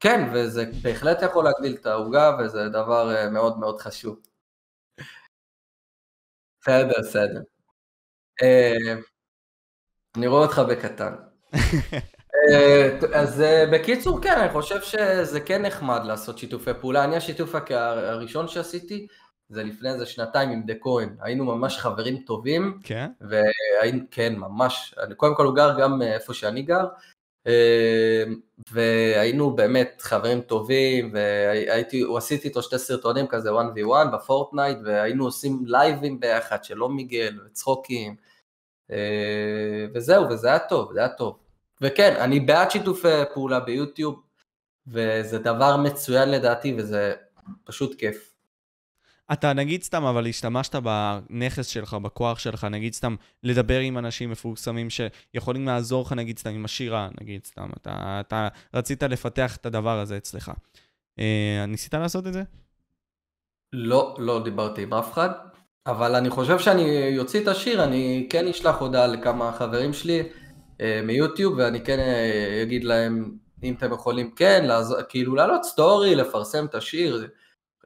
כן, וזה בהחלט יכול להגדיל את העוגה, וזה דבר אה, מאוד מאוד חשוב. בסדר, בסדר. אה, אני רואה אותך בקטן. אה, אז אה, בקיצור, כן, אני חושב שזה כן נחמד לעשות שיתופי פעולה. אני השיתוף הראשון שעשיתי, זה לפני איזה שנתיים עם דה כהן. היינו ממש חברים טובים. כן? והיינו, כן, ממש. קודם כל הוא גר גם איפה שאני גר. והיינו באמת חברים טובים, והייתי, עשיתי איתו שתי סרטונים כזה 1v1 ב Fortnite, והיינו עושים לייבים ביחד של לא מיגל וצחוקים. אה, וזהו, וזה היה טוב, זה היה טוב. וכן, אני בעד שיתופי פעולה ביוטיוב, וזה דבר מצוין לדעתי, וזה פשוט כיף. אתה נגיד סתם, אבל השתמשת בנכס שלך, בכוח שלך, נגיד סתם לדבר עם אנשים מפורסמים שיכולים לעזור לך, נגיד סתם עם השירה, נגיד סתם, אתה, אתה רצית לפתח את הדבר הזה אצלך. אה, ניסית לעשות את זה? לא, לא דיברתי עם אף אחד. אבל אני חושב שאני אוציא את השיר, אני כן אשלח הודעה לכמה חברים שלי אה, מיוטיוב, ואני כן אה, אגיד להם, אם אתם יכולים, כן, לעזור, כאילו לעלות סטורי, לפרסם את השיר, אה,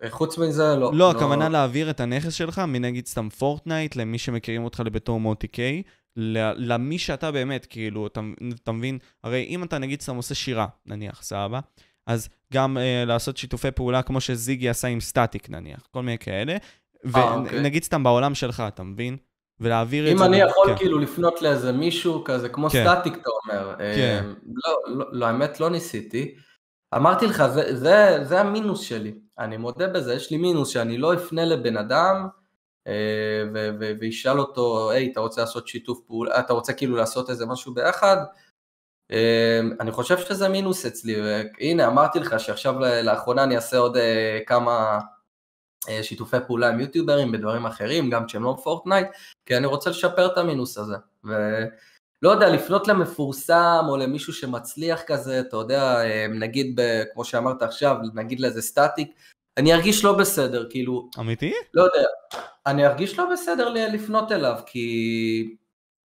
חוץ מזה, לא. לא, לא... הכוונה להעביר את הנכס שלך מנגיד סתם Fortnite, למי שמכירים אותך בתור מוטי K, למי שאתה באמת, כאילו, אתה, אתה מבין? הרי אם אתה נגיד סתם עושה שירה, נניח, סבבה? אז גם אה, לעשות שיתופי פעולה כמו שזיגי עשה עם סטטיק נניח, כל מיני כאלה, ונגיד אוקיי. סתם בעולם שלך, אתה מבין? ולהעביר את זה... אם אני יכול כן. כאילו לפנות לאיזה מישהו כזה, כמו כן. סטטיק, אתה אומר. כן. אה, לא, לא, לא, האמת לא ניסיתי. אמרתי לך, זה, זה, זה המינוס שלי. אני מודה בזה, יש לי מינוס שאני לא אפנה לבן אדם אה, וישאל אותו, היי, אתה רוצה לעשות שיתוף פעולה, אתה רוצה כאילו לעשות איזה משהו ביחד? אה, אני חושב שזה מינוס אצלי, והנה אמרתי לך שעכשיו לאחרונה אני אעשה עוד כמה אה, שיתופי פעולה עם יוטיוברים בדברים אחרים, גם כשהם לא פורטנייט, כי אני רוצה לשפר את המינוס הזה. ולא יודע, לפנות למפורסם או למישהו שמצליח כזה, אתה יודע, אה, נגיד, ב, כמו שאמרת עכשיו, נגיד לאיזה סטטיק, אני ארגיש לא בסדר, כאילו... אמיתי? לא יודע, אני ארגיש לא בסדר לפנות אליו, כי...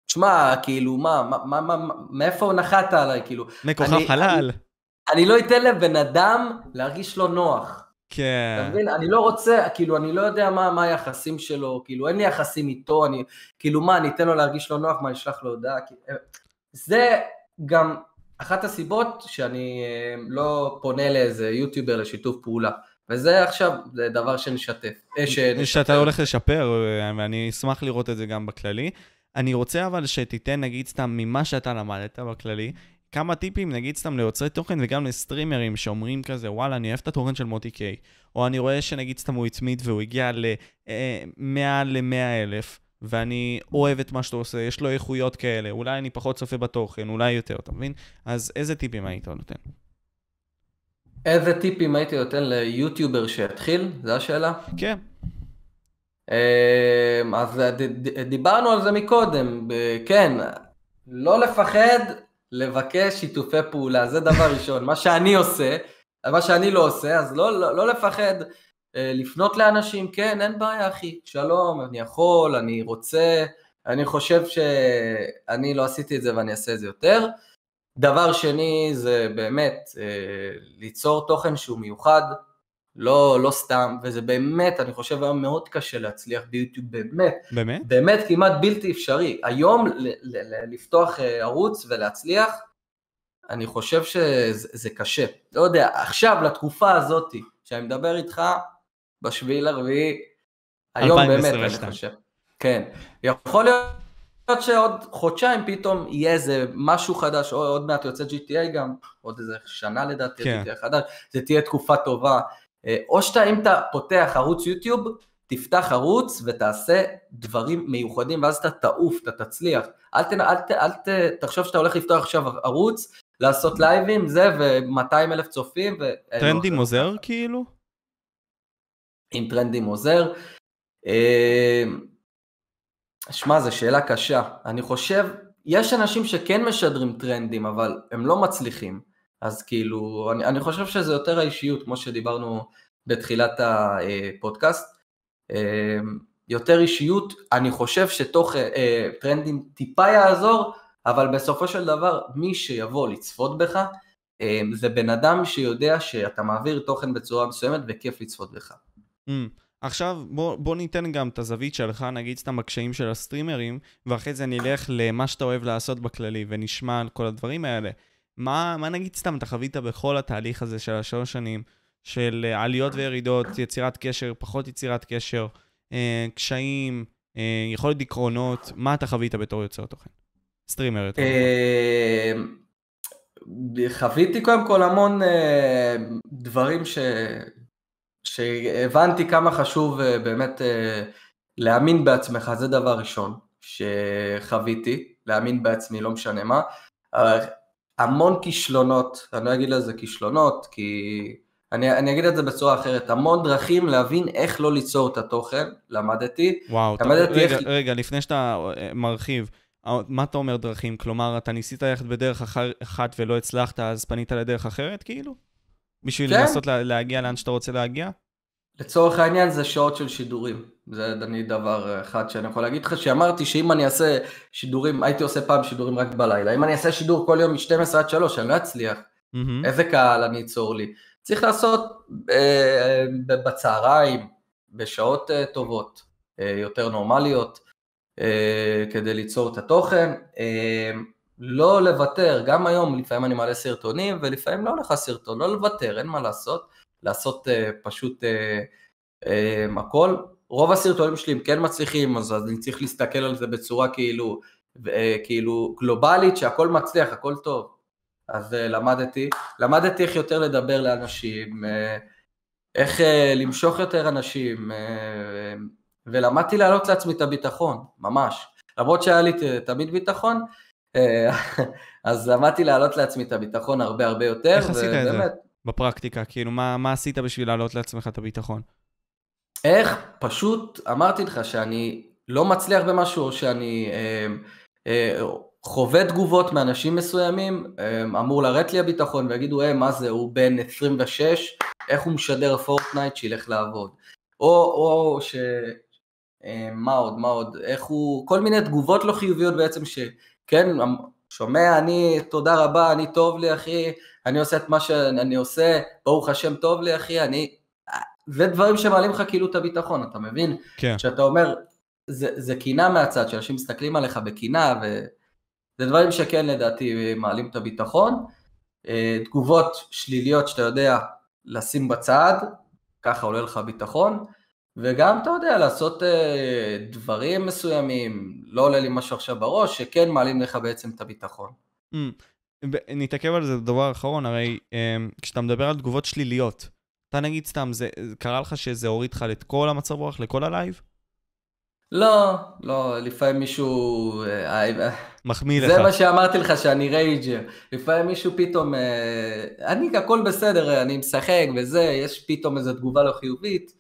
תשמע, כאילו, מה, מה, מה, מה, מאיפה נחת עליי, כאילו... מכוכב חלל. אני, אני לא אתן לבן אדם להרגיש לא נוח. כן. אתה מבין? אני לא רוצה, כאילו, אני לא יודע מה, מה היחסים שלו, כאילו, אין לי יחסים איתו, אני, כאילו, מה, אני אתן לו להרגיש לא נוח, מה, אני אשלח לו הודעה? אה, זה גם אחת הסיבות שאני אה, לא פונה לאיזה יוטיובר לשיתוף פעולה. וזה עכשיו, זה דבר שנשתף. אה, שאתה הולך לשפר, ואני אשמח לראות את זה גם בכללי. אני רוצה אבל שתיתן, נגיד סתם, ממה שאתה למדת בכללי, כמה טיפים, נגיד סתם ליוצרי תוכן וגם לסטרימרים שאומרים כזה, וואלה, אני אוהב את התוכן של מוטי קיי, או אני רואה שנגיד סתם הוא הצמיד והוא הגיע למעל ל-100 אלף, ואני אוהב את מה שאתה עושה, יש לו איכויות כאלה, אולי אני פחות צופה בתוכן, אולי יותר, אתה מבין? אז איזה טיפים היית נותן? איזה טיפים הייתי נותן ליוטיובר שהתחיל? זו השאלה? כן. אמ, אז דיברנו על זה מקודם, כן, לא לפחד לבקש שיתופי פעולה, זה דבר ראשון. מה שאני עושה, מה שאני לא עושה, אז לא, לא, לא לפחד אה, לפנות לאנשים, כן, אין בעיה אחי, שלום, אני יכול, אני רוצה, אני חושב שאני לא עשיתי את זה ואני אעשה את זה יותר. דבר שני זה באמת אה, ליצור תוכן שהוא מיוחד, לא, לא סתם, וזה באמת, אני חושב היום מאוד קשה להצליח ביוטיוב, באמת. באמת? באמת כמעט בלתי אפשרי. היום ל- ל- לפתוח אה, ערוץ ולהצליח, אני חושב שזה קשה. לא יודע, עכשיו לתקופה הזאת, שאני מדבר איתך, בשביעי לרביעי, היום באמת אני חושב. כן. יכול להיות שעוד חודשיים פתאום יהיה איזה משהו חדש, או עוד מעט יוצא GTA גם, עוד איזה שנה לדעתי, כן. GTA חדש, זה תהיה תקופה טובה. אה, או שאתה, אם אתה פותח ערוץ יוטיוב, תפתח ערוץ ותעשה דברים מיוחדים, ואז אתה תעוף, אתה תצליח. אל, ת, אל, ת, אל ת, תחשוב שאתה הולך לפתוח עכשיו ערוץ, לעשות לייבים, זה, ו-200 אלף צופים. ו... טרנדים עוזר כאילו? אם טרנדים עוזר. אה, שמע, זו שאלה קשה. אני חושב, יש אנשים שכן משדרים טרנדים, אבל הם לא מצליחים. אז כאילו, אני, אני חושב שזה יותר האישיות, כמו שדיברנו בתחילת הפודקאסט. אה, יותר אישיות, אני חושב שתוך אה, טרנדים טיפה יעזור, אבל בסופו של דבר, מי שיבוא לצפות בך, אה, זה בן אדם שיודע שאתה מעביר תוכן בצורה מסוימת וכיף לצפות בך. Mm. עכשיו בוא, בוא ניתן גם את הזווית שלך, נגיד סתם הקשיים של הסטרימרים, ואחרי זה נלך למה שאתה אוהב לעשות בכללי, ונשמע על כל הדברים האלה. מה, מה נגיד סתם אתה חווית בכל התהליך הזה של השלוש שנים, של עליות וירידות, יצירת קשר, פחות יצירת קשר, אה, קשיים, אה, יכול להיות דיכאונות, מה אתה חווית בתור יוצר תוכן? סטרימר יותר. אה, חוויתי קודם כל המון אה, דברים ש... שהבנתי כמה חשוב אה, באמת להאמין בעצמך, זה דבר ראשון שחוויתי, להאמין בעצמי, לא משנה מה. המון כישלונות, אני לא אגיד לזה כישלונות, כי אני, אני אגיד את זה בצורה אחרת, המון דרכים להבין איך לא ליצור את התוכן, למדתי. וואו, למדתי רגע, איך... רגע, לפני שאתה מרחיב, מה אתה אומר דרכים? כלומר, אתה ניסית ללכת בדרך אחת ולא הצלחת, אז פנית לדרך אחרת, כאילו? בשביל כן. לנסות לה, להגיע לאן שאתה רוצה להגיע? לצורך העניין זה שעות של שידורים. זה אני דבר אחד שאני יכול להגיד לך, שאמרתי שאם אני אעשה שידורים, הייתי עושה פעם שידורים רק בלילה, אם אני אעשה שידור כל יום מ-12 עד 3, אני לא אצליח. Mm-hmm. איזה קהל אני אצור לי? צריך לעשות אה, בצהריים, בשעות אה, טובות, אה, יותר נורמליות. אה, כדי ליצור את התוכן. אה, לא לוותר, גם היום לפעמים אני מעלה סרטונים ולפעמים לא הולך הסרטון, לא לוותר, אין מה לעשות, לעשות uh, פשוט uh, uh, הכל. רוב הסרטונים שלי הם כן מצליחים, אז אני צריך להסתכל על זה בצורה כאילו, uh, כאילו גלובלית, שהכל מצליח, הכל טוב. אז uh, למדתי, למדתי איך יותר לדבר לאנשים, uh, איך למשוך יותר אנשים, ולמדתי להעלות לעצמי את הביטחון, ממש. למרות שהיה לי תמיד ביטחון, אה, [LAUGHS] אז למדתי להעלות לעצמי את הביטחון הרבה הרבה יותר. איך עשית את זה בפרקטיקה? כאילו, מה, מה עשית בשביל להעלות לעצמך את הביטחון? איך? פשוט אמרתי לך שאני לא מצליח במשהו, או שאני אה, אה, חווה תגובות מאנשים מסוימים, אה, אמור לרדת לי הביטחון ויגידו, אה, מה זה, הוא בן 26, איך הוא משדר פורטנייט, שילך לעבוד. או, או ש... אה, מה עוד, מה עוד, איך הוא, כל מיני תגובות לא חיוביות בעצם שכן, אמ, שומע, אני, תודה רבה, אני טוב לי אחי, אני עושה את מה שאני עושה, ברוך השם טוב לי אחי, אני, זה דברים שמעלים לך כאילו את הביטחון, אתה מבין? כן. שאתה אומר, זה, זה קינה מהצד, שאנשים מסתכלים עליך בקינה, וזה דברים שכן לדעתי מעלים את הביטחון. אה, תגובות שליליות שאתה יודע לשים בצד, ככה עולה לך ביטחון. וגם, אתה יודע, לעשות אה, דברים מסוימים, לא עולה לי משהו עכשיו בראש, שכן מעלים לך בעצם את הביטחון. ממ. נתעכב על זה דבר אחרון, הרי אה, כשאתה מדבר על תגובות שליליות, אתה נגיד סתם, זה קרה לך שזה הוריד לך את כל המצב רוח, לכל הלייב? לא, לא, לפעמים מישהו... אה, אה, מחמיא לך. זה מה שאמרתי לך, שאני rager. לפעמים מישהו פתאום... אה, אני, הכל בסדר, אני משחק וזה, יש פתאום איזו תגובה לא חיובית.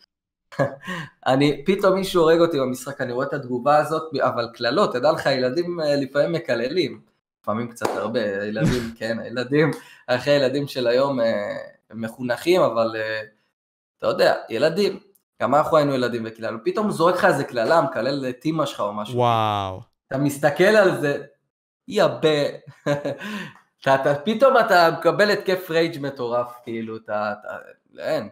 [LAUGHS] אני, פתאום מישהו הורג אותי במשחק, אני רואה את התגובה הזאת, אבל קללות, תדע לך, ילדים אה, לפעמים מקללים, לפעמים קצת הרבה, ילדים, [LAUGHS] כן, הילדים, אחרי הילדים של היום אה, מחונכים, אבל אה, אתה יודע, ילדים, גם אנחנו היינו ילדים וקללנו, פתאום הוא זורק לך איזה קללה, מקלל את אימא שלך או משהו. וואו. אתה מסתכל על זה, ב... [LAUGHS] אתה, אתה, פתאום אתה מקבל התקף רייג' מטורף, כאילו, אתה, אתה, אין,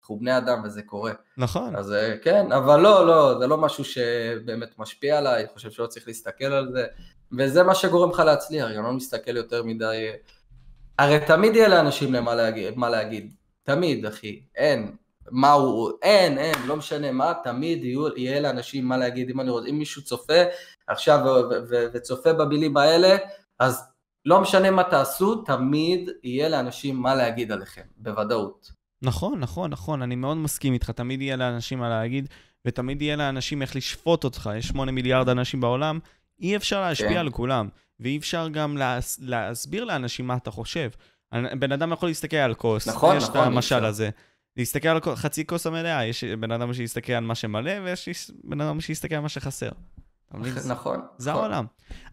אנחנו בני אדם וזה קורה. נכון. אז אה, כן, אבל לא, לא, זה לא משהו שבאמת משפיע עליי, אני חושב שלא צריך להסתכל על זה, וזה מה שגורם לך להצליח, גם לא מסתכל יותר מדי... הרי תמיד יהיה לאנשים למה להגיד, מה להגיד, תמיד אחי, אין, מה הוא, אין, אין, לא משנה מה, תמיד יהיו, יהיה לאנשים מה להגיד, אם אני רוצה, אם מישהו צופה עכשיו וצופה במילים האלה, אז לא משנה מה תעשו, תמיד יהיה לאנשים מה להגיד עליכם, בוודאות. נכון, נכון, נכון, אני מאוד מסכים איתך, תמיד יהיה לאנשים מה להגיד, ותמיד יהיה לאנשים איך לשפוט אותך, יש 8 מיליארד אנשים בעולם, אי אפשר להשפיע כן. על כולם, ואי אפשר גם להס, להסביר לאנשים מה אתה חושב. בן אדם יכול להסתכל על כוס, נכון, יש את נכון, אי המשל אפשר. הזה. להסתכל על חצי כוס המלאה, יש בן אדם שיסתכל על מה שמלא, ויש בן אדם שיסתכל על מה שחסר. נכון. זה נכון. העולם.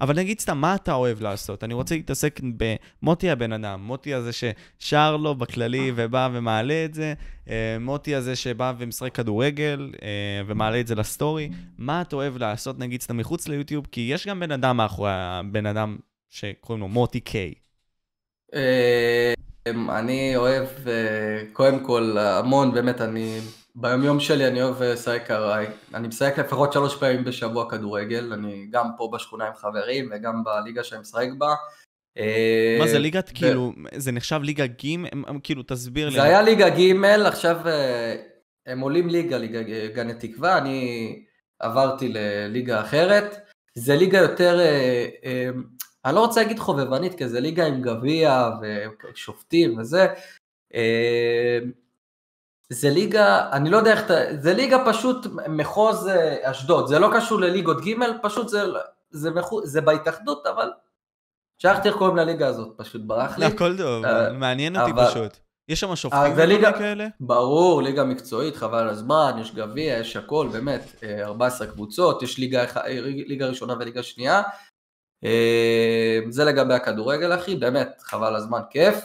אבל נגיד סתם, מה אתה אוהב לעשות? אני רוצה להתעסק במוטי הבן אדם, מוטי הזה ששר לו בכללי ובא ומעלה את זה, אה, מוטי הזה שבא ומשחק כדורגל אה, ומעלה את זה לסטורי. מה אתה אוהב לעשות, נגיד סתם מחוץ ליוטיוב? כי יש גם בן אדם מאחורי הבן אדם שקוראים לו מוטי קיי. אה, אני אוהב, אה, קודם כל, המון, באמת, אני, ביומיום שלי אני אוהב אה, לשחק ארעי. אני משחק לפחות שלוש פעמים בשבוע כדורגל, אני גם פה בשכונה עם חברים וגם בליגה שאני משחק בה. אה, מה זה ליגת, כאילו, זה נחשב ליגה הם- כאילו, תסביר לי. זה היה ליגה ג', עכשיו אה, הם עולים ליגה, ליגה גני תקווה, אני עברתי לליגה אחרת. זה ליגה יותר, אני לא רוצה להגיד חובבנית, כי זה ליגה עם גביע ושופטים וזה. אה, זה ליגה, אני לא יודע איך, אתה- זה ליגה פשוט מחוז אה, אשדוד, זה לא קשור לליגות ג', פשוט זה, זה, מחו, זה בהתאחדות, אבל שכחתי איך קוראים לליגה הזאת, פשוט ברח לי. לא, הכל טוב, אה, מעניין אותי אבל- פשוט. יש שם אה, שופטים וכל כאלה? ברור, ליגה מקצועית, חבל על הזמן, יש גביע, יש הכל, באמת, אה, 14 קבוצות, יש ליגה, אה, ליגה ראשונה וליגה שנייה. אה, זה לגבי הכדורגל, אחי, באמת, חבל על הזמן, כיף.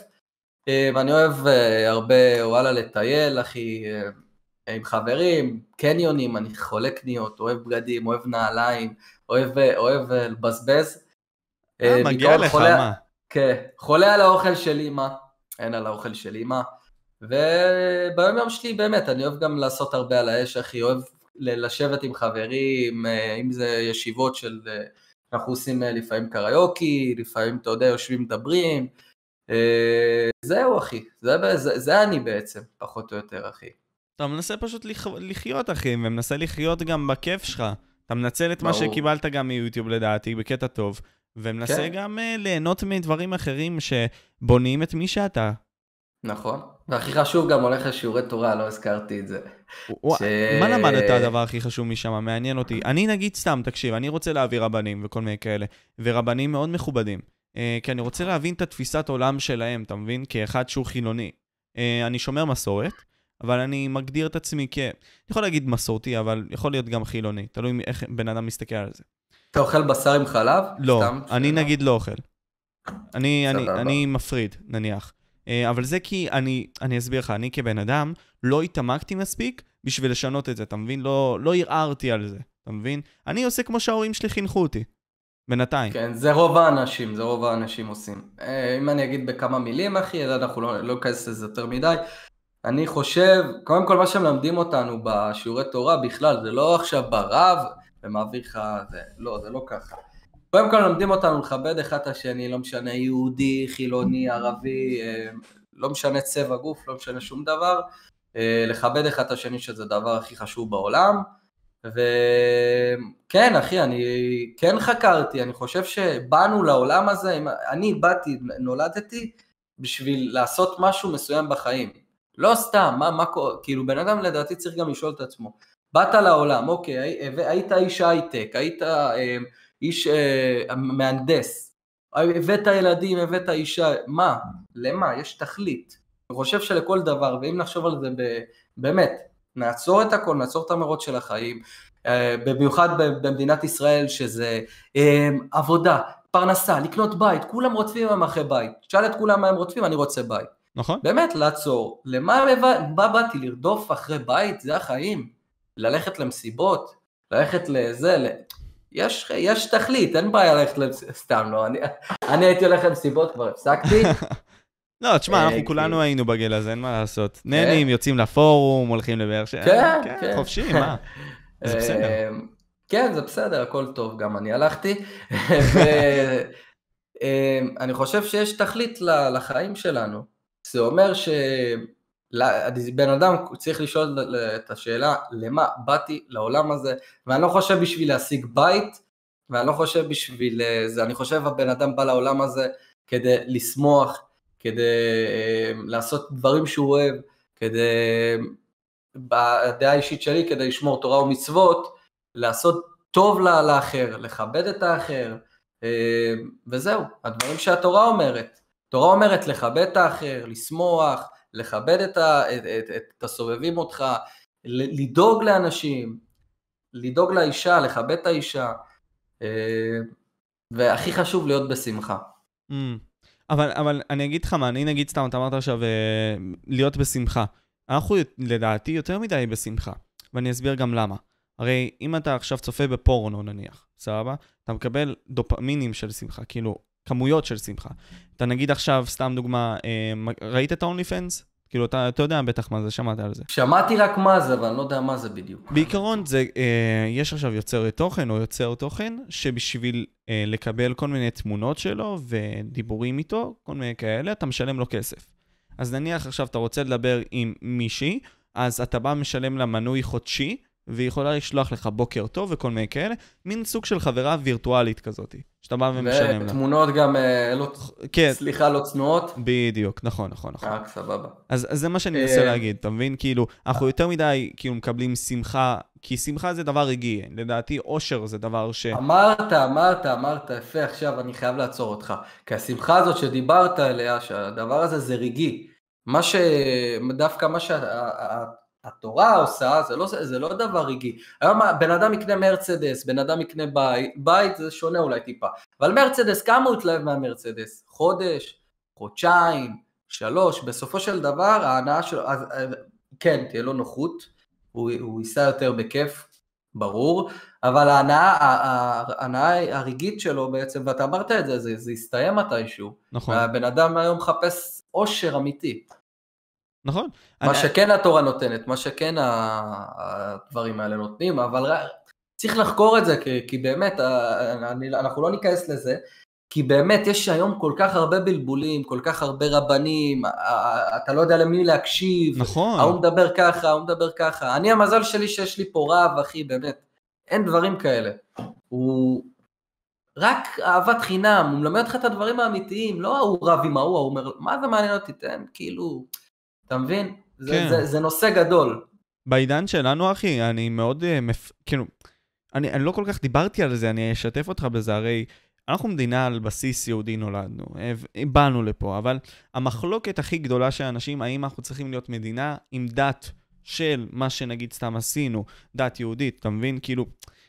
אה, ואני אוהב אה, הרבה, וואלה, לטייל, אחי, אה, עם חברים, קניונים, אני חולה קניות, אוהב בגדים, אוהב נעליים, אוהב, אוהב לבזבז. אה, מגיע לך, חולה- מה? כן, חולה על האוכל של אימא, אין על האוכל של אימא. וביום יום שלי באמת, אני אוהב גם לעשות הרבה על האש, אחי, אוהב לשבת עם חברים, אם זה ישיבות של, אנחנו עושים לפעמים קריוקי, לפעמים, אתה יודע, יושבים מדברים. זהו, אחי, זה, זה, זה אני בעצם, פחות או יותר, אחי. אתה מנסה פשוט לח... לחיות, אחי, ומנסה לחיות גם בכיף שלך. אתה מנצל את מה. שקיבלת גם מיוטיוב לדעתי, בקטע טוב, ומנסה כן. גם uh, ליהנות מדברים אחרים שבונים את מי שאתה. נכון. והכי חשוב, גם הולך לשיעורי תורה, לא הזכרתי את זה. ווא, ש- מה למדת הדבר הכי חשוב משם? מעניין אותי. אני נגיד סתם, תקשיב, אני רוצה להביא רבנים וכל מיני כאלה, ורבנים מאוד מכובדים. אה, כי אני רוצה להבין את התפיסת עולם שלהם, אתה מבין? כאחד שהוא חילוני. אה, אני שומר מסורת, אבל אני מגדיר את עצמי כ... אני יכול להגיד מסורתי, אבל יכול להיות גם חילוני. תלוי איך בן אדם מסתכל על זה. אתה אוכל בשר עם חלב? לא, אני. נגיד לא אוכל. אני, אני. אני מפריד, נניח. אה, אבל זה כי אני, אני אסביר לך, אני כבן אדם לא התעמקתי מספיק בשביל לשנות את זה, אתה מבין? לא, לא ערערתי על זה, אתה מבין? אני עושה כמו שההורים שלי חינכו אותי. בינתיים. כן, זה רוב האנשים, זה רוב האנשים עושים. אה, אם אני אגיד בכמה מילים, אחי, אנחנו לא לא ניכנס לזה יותר מדי. אני חושב, קודם כל מה שמלמדים אותנו בשיעורי תורה בכלל, זה לא עכשיו ברב ומעביר לך, זה, לא, זה לא ככה. קודם כל מלמדים אותנו לכבד אחד את השני, לא משנה יהודי, חילוני, ערבי, אה, לא משנה צבע גוף, לא משנה שום דבר. אה, לכבד אחד את השני שזה הדבר הכי חשוב בעולם. וכן, אחי, אני כן חקרתי, אני חושב שבאנו לעולם הזה, אני באתי, נולדתי בשביל לעשות משהו מסוים בחיים. לא סתם, מה, מה קורה, כאילו בן אדם לדעתי צריך גם לשאול את עצמו. באת לעולם, אוקיי, הי- היית איש הייטק, היית אה, איש אה, מהנדס, הבאת ילדים, הבאת אישה, מה? למה? יש תכלית. אני חושב שלכל דבר, ואם נחשוב על זה ב, באמת, נעצור את הכל, נעצור את המרוץ של החיים, אה, במיוחד במדינת ישראל שזה אה, עבודה, פרנסה, לקנות בית, כולם רודפים היום אחרי בית. תשאל את כולם מה הם רודפים, אני רוצה בית. נכון? באמת, לעצור. למה מה באתי? לרדוף אחרי בית? זה החיים. ללכת למסיבות, ללכת לזה, ל... יש, יש תכלית, אין בעיה ללכת למסיבות, סתם לא, אני, אני הייתי הולך למסיבות, כבר הפסקתי. [LAUGHS] לא, תשמע, אה, אנחנו כי- כולנו היינו בגיל הזה, אין מה לעשות. נהנים, יוצאים לפורום, הולכים לבאר שבע. כן, כן, כן. חופשי, מה? [LAUGHS] זה בסדר. אה, כן, זה בסדר, הכל טוב, גם אני הלכתי. [LAUGHS] ואני חושב שיש תכלית לחיים שלנו. זה אומר שבן אדם צריך לשאול את השאלה, למה באתי לעולם הזה, ואני לא חושב בשביל להשיג בית, ואני לא חושב בשביל אה, זה, אני חושב הבן אדם בא לעולם הזה כדי לשמוח, כדי אה, לעשות דברים שהוא אוהב, כדי בדעה האישית שלי, כדי לשמור תורה ומצוות, לעשות טוב לאחר, לכבד את האחר, אה, וזהו, הדברים שהתורה אומרת. תורה אומרת לכבד את האחר, לשמוח, לכבד את, ה, את, את, את, את הסובבים אותך, לדאוג לאנשים, לדאוג לאישה, לכבד את האישה, אה, והכי חשוב להיות בשמחה. Mm. אבל, אבל אני אגיד לך מה, אני נגיד סתם, אתה אמרת עכשיו אה, להיות בשמחה. אנחנו לדעתי יותר מדי בשמחה, ואני אסביר גם למה. הרי אם אתה עכשיו צופה בפורנו נניח, סבבה? אתה מקבל דופמינים של שמחה, כאילו כמויות של שמחה. אתה נגיד עכשיו, סתם דוגמה, אה, ראית את ה-only fans? כאילו, אתה, אתה יודע בטח מה זה, שמעת על זה. שמעתי רק מה זה, אבל אני לא יודע מה זה בדיוק. בעיקרון, זה, אה, יש עכשיו יוצר תוכן או יוצר תוכן, שבשביל אה, לקבל כל מיני תמונות שלו ודיבורים איתו, כל מיני כאלה, אתה משלם לו כסף. אז נניח עכשיו אתה רוצה לדבר עם מישהי, אז אתה בא משלם לה מנוי חודשי, והיא יכולה לשלוח לך בוקר טוב וכל מיני כאלה, מין סוג של חברה וירטואלית כזאת, שאתה בא ומשלם לה. ותמונות גם, אה, לא, כן. סליחה, לא צנועות. בדיוק, נכון, נכון, נכון. רק סבבה. אז, אז זה מה שאני מנסה אה, להגיד, אתה מבין? כאילו, אנחנו יותר מדי כאילו מקבלים שמחה, כי שמחה זה דבר רגעי, לדעתי אושר זה דבר ש... אמרת, אמרת, אמרת, יפה, עכשיו אני חייב לעצור אותך. כי השמחה הזאת שדיברת עליה, שהדבר הזה זה רגעי. מה ש... דווקא מה התורה עושה, זה לא, זה לא דבר רגעי. היום בן אדם יקנה מרצדס, בן אדם יקנה בית, בית זה שונה אולי טיפה. אבל מרצדס, כמה הוא התלהב מהמרצדס? חודש, חודשיים, שלוש, בסופו של דבר ההנאה שלו, אז, כן, תהיה לו נוחות, הוא, הוא ייסע יותר בכיף, ברור, אבל ההנאה, ההנאה הרגעית שלו בעצם, ואתה אמרת את זה, זה, זה יסתיים מתישהו. נכון. והבן אדם היום מחפש אושר אמיתי. נכון. מה אני... שכן התורה נותנת, מה שכן הדברים האלה נותנים, אבל צריך לחקור את זה, כי, כי באמת, אני, אנחנו לא ניכנס לזה, כי באמת יש היום כל כך הרבה בלבולים, כל כך הרבה רבנים, אתה לא יודע למי להקשיב, נכון. ההוא מדבר ככה, ההוא מדבר ככה. אני המזל שלי שיש לי פה רב, אחי, באמת, אין דברים כאלה. הוא רק אהבת חינם, הוא מלמד אותך את הדברים האמיתיים, לא ההוא רב עם ההוא, ההוא אומר, מה זה מעניין אותי, תן, כאילו... אתה מבין? זה, כן. זה, זה נושא גדול. בעידן שלנו, אחי, אני מאוד, uh, מפ... כאילו, אני, אני לא כל כך דיברתי על זה, אני אשתף אותך בזה, הרי אנחנו מדינה על בסיס יהודי נולדנו, באנו לפה, אבל המחלוקת הכי גדולה של אנשים, האם אנחנו צריכים להיות מדינה עם דת של מה שנגיד סתם עשינו, דת יהודית, אתה מבין? כאילו,